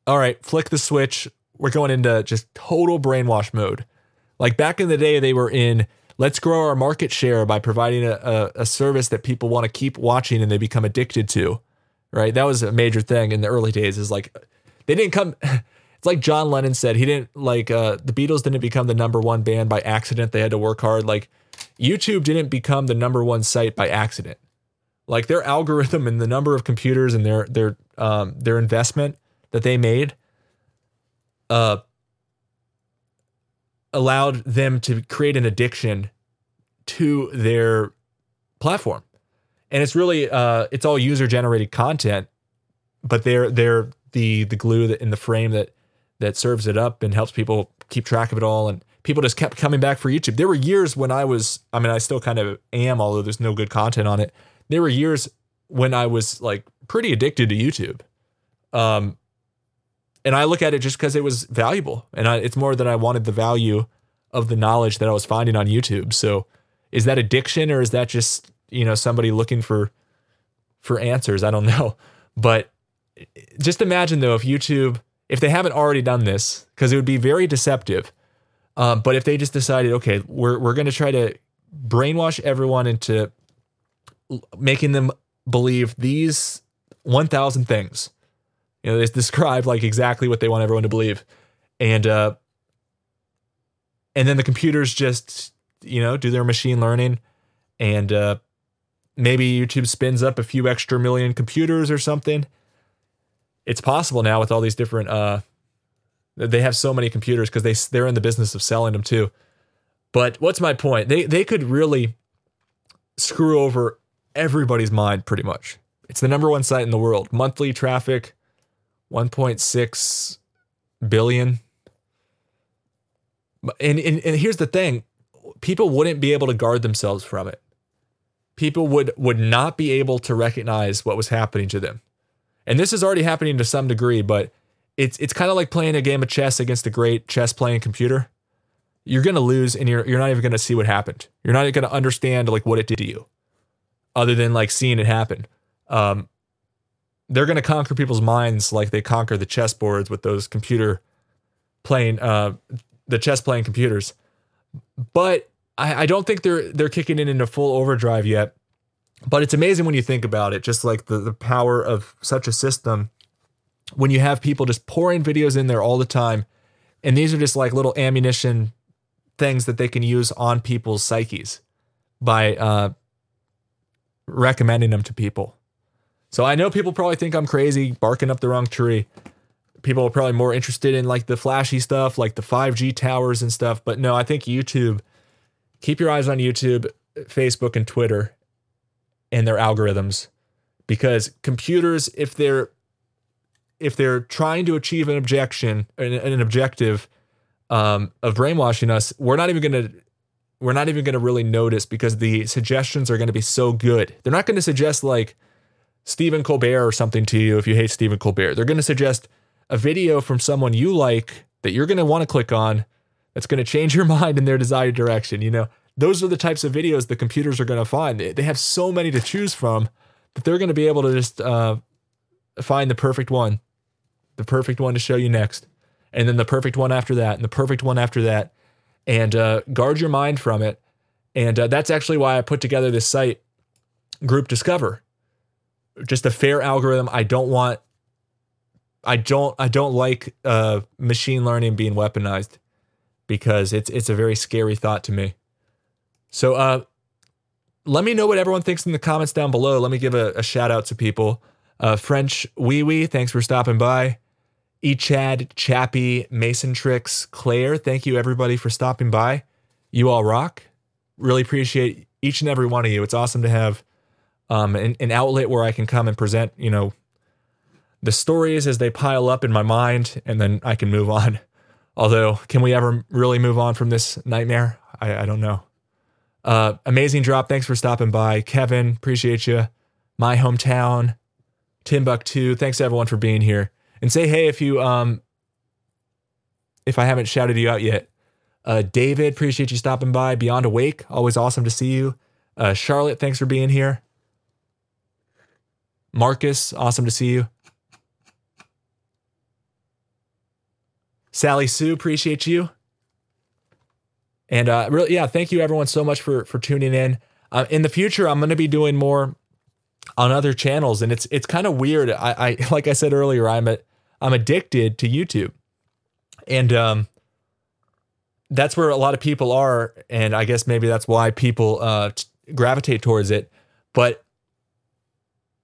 "All right, flick the switch. We're going into just total brainwash mode. Like back in the day, they were in let's grow our market share by providing a, a, a service that people want to keep watching and they become addicted to. Right. That was a major thing in the early days is like they didn't come it's like John Lennon said, he didn't like uh the Beatles didn't become the number one band by accident. They had to work hard. Like YouTube didn't become the number one site by accident. Like their algorithm and the number of computers and their their um their investment that they made uh allowed them to create an addiction to their platform. And it's really uh it's all user generated content, but they're they're the the glue that in the frame that that serves it up and helps people keep track of it all and people just kept coming back for YouTube. There were years when I was I mean I still kind of am although there's no good content on it. There were years when I was like pretty addicted to YouTube. Um and I look at it just because it was valuable, and I, it's more that I wanted the value of the knowledge that I was finding on YouTube. So, is that addiction or is that just you know somebody looking for for answers? I don't know, but just imagine though if YouTube, if they haven't already done this, because it would be very deceptive. Um, but if they just decided, okay, we're we're going to try to brainwash everyone into making them believe these 1,000 things you know, they describe like exactly what they want everyone to believe, and uh, and then the computers just you know do their machine learning, and uh, maybe YouTube spins up a few extra million computers or something. It's possible now with all these different. Uh, they have so many computers because they they're in the business of selling them too. But what's my point? They they could really screw over everybody's mind pretty much. It's the number one site in the world. Monthly traffic, 1.6 billion. And, and and here's the thing, people wouldn't be able to guard themselves from it. People would would not be able to recognize what was happening to them. And this is already happening to some degree, but it's it's kind of like playing a game of chess against a great chess playing computer. You're to lose and you're you're not even to see what happened. You're not to understand like what it did to you other than like seeing it happen. Um, they're to conquer people's minds like they conquer the chessboards with those computer playing uh, the chess playing computers. But I, I don't think they're they're kicking in into full overdrive yet. But it's amazing when you think about it, just like the, the power of such a system when you have people just pouring videos in there all the time. And these are just like little ammunition things that they can use on people's psyches by uh, recommending them to people. So I know people probably think I'm crazy, barking up the wrong tree. People are probably more interested in like the flashy stuff, like the 5G towers and stuff. But no, I think YouTube, keep your eyes on YouTube, Facebook, and Twitter and their algorithms. Because computers, if they're if they're trying to achieve an objection, an, an objective um, of brainwashing us, we're not even going to we're not even going to really notice because the suggestions are going to be so good. They're not going to suggest like Stephen Colbert or something to you if you hate Stephen Colbert. They're going to suggest a video from someone you like that you're going to want to click on that's going to change your mind in their desired direction. You know, those are the types of videos the computers are going to find. They have so many to choose from that they're going to be able to just uh, find the perfect one, the perfect one to show you next, and then the perfect one after that, and the perfect one after that, and uh, guard your mind from it. And uh, that's actually why I put together this site, Group Discover just a fair algorithm. I don't want I don't I don't like uh, machine learning being weaponized because it's it's a very scary thought to me. So uh, let me know what everyone thinks in the comments down below. Let me give a, a shout out to people. Uh, French Wee Wee, thanks for stopping by. E Chad, Chappie, Mason Tricks, Claire, thank you everybody for stopping by. You all rock. Really appreciate each and every one of you. It's awesome to have um, an, an outlet where I can come and present, you know, the stories as they pile up in my mind, and then I can move on. Although, can we ever really move on from this nightmare? I, I don't know. Uh, amazing drop. Thanks for stopping by. Kevin, appreciate you. My hometown, Timbuktu. Thanks everyone for being here. And say hey if you um if I haven't shouted you out yet. Uh, David, appreciate you stopping by. Beyond Awake, always awesome to see you. Uh, Charlotte, thanks for being here. Marcus, awesome to see you. Sally Sue, appreciate you. And uh, really, yeah, thank you everyone so much for for tuning in. Uh, in the future, I'm going to be doing more on other channels, and it's it's kind of weird. I, I like I said earlier, I'm a I'm addicted to YouTube, and um, that's where a lot of people are, and I guess maybe that's why people uh, gravitate towards it. But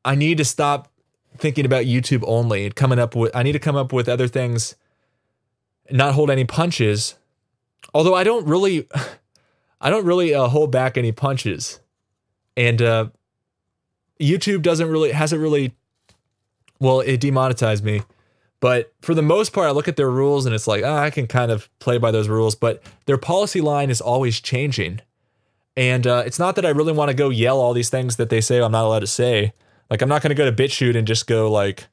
I need to stop thinking about YouTube only and coming up with. I need to come up with other things, not hold any punches. Although I don't really, I don't really uh, hold back any punches, and uh, YouTube doesn't really hasn't really. Well, it demonetized me, but for the most part, I look at their rules and it's like ah, I can kind of play by those rules. But their policy line is always changing, and uh, it's not that I really want to go yell all these things that they say I'm not allowed to say. Like I'm not going to go to BitChute and just go like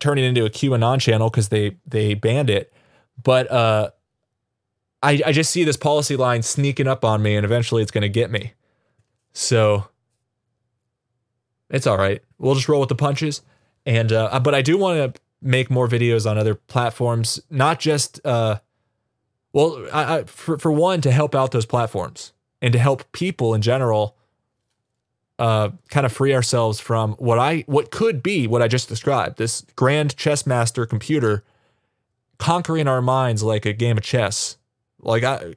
turn it into a QAnon channel because they they banned it. But uh, I I just see this policy line sneaking up on me, and eventually it's going to get me. So it's all right. We'll just roll with the punches. And uh, but I do want to make more videos on other platforms, not just uh, well, I, I, for for one to help out those platforms and to help people in general. Uh, kind of free ourselves from what I what could be what I just described this grand chess master computer conquering our minds like a game of chess. Like I,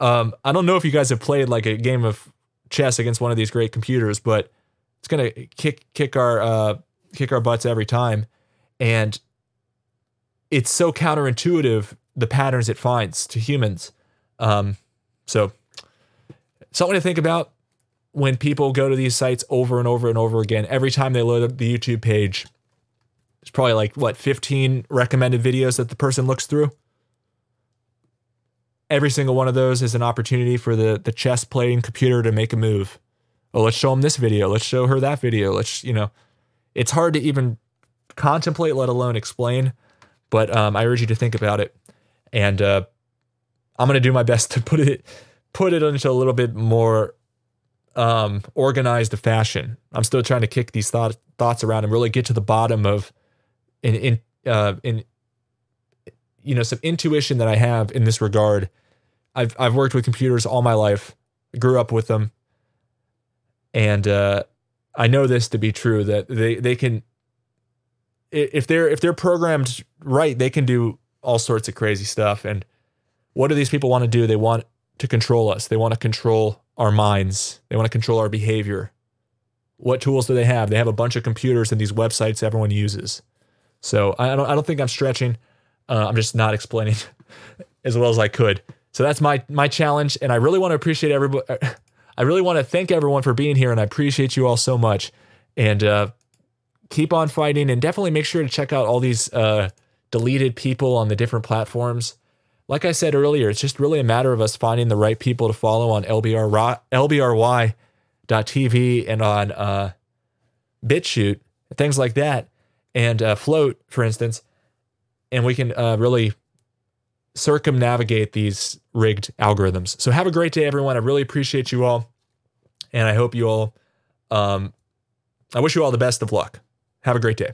um, I don't know if you guys have played like a game of chess against one of these great computers, but it's gonna kick kick our uh, kick our butts every time, and it's so counterintuitive the patterns it finds to humans. Um, so something to think about when people go to these sites over and over and over again. Every time they load up the YouTube page, there's probably like what 15 recommended videos that the person looks through. Every single one of those is an opportunity for the the chess playing computer to make a move. Oh, let's show them this video. Let's show her that video. Let's, you know, it's hard to even contemplate, let alone explain. But um, I urge you to think about it, and uh, I'm gonna do my best to put it put it into a little bit more um, organized fashion. I'm still trying to kick these thought, thoughts around and really get to the bottom of in in uh, in you know some intuition that I have in this regard. I've I've worked with computers all my life, grew up with them, and uh, I know this to be true that they they can if they're if they're programmed right, they can do all sorts of crazy stuff. And what do these people want to do? They want to control us. They want to control our minds. They want to control our behavior. What tools do they have? They have a bunch of computers and these websites everyone uses. So I don't I don't think I'm stretching. Uh, I'm just not explaining as well as I could. So that's my my challenge, and I really want to appreciate everybody. I really want to thank everyone for being here, and I appreciate you all so much. And uh, keep on fighting, and definitely make sure to check out all these uh, deleted people on the different platforms. Like I said earlier, it's just really a matter of us finding the right people to follow on LBR, LBRY.TV and on uh, BitChute, things like that, and uh, Flote, for instance. And we can uh, really circumnavigate these rigged algorithms. So have a great day, everyone. I really appreciate you all. And I hope you all, um, I wish you all the best of luck. Have a great day.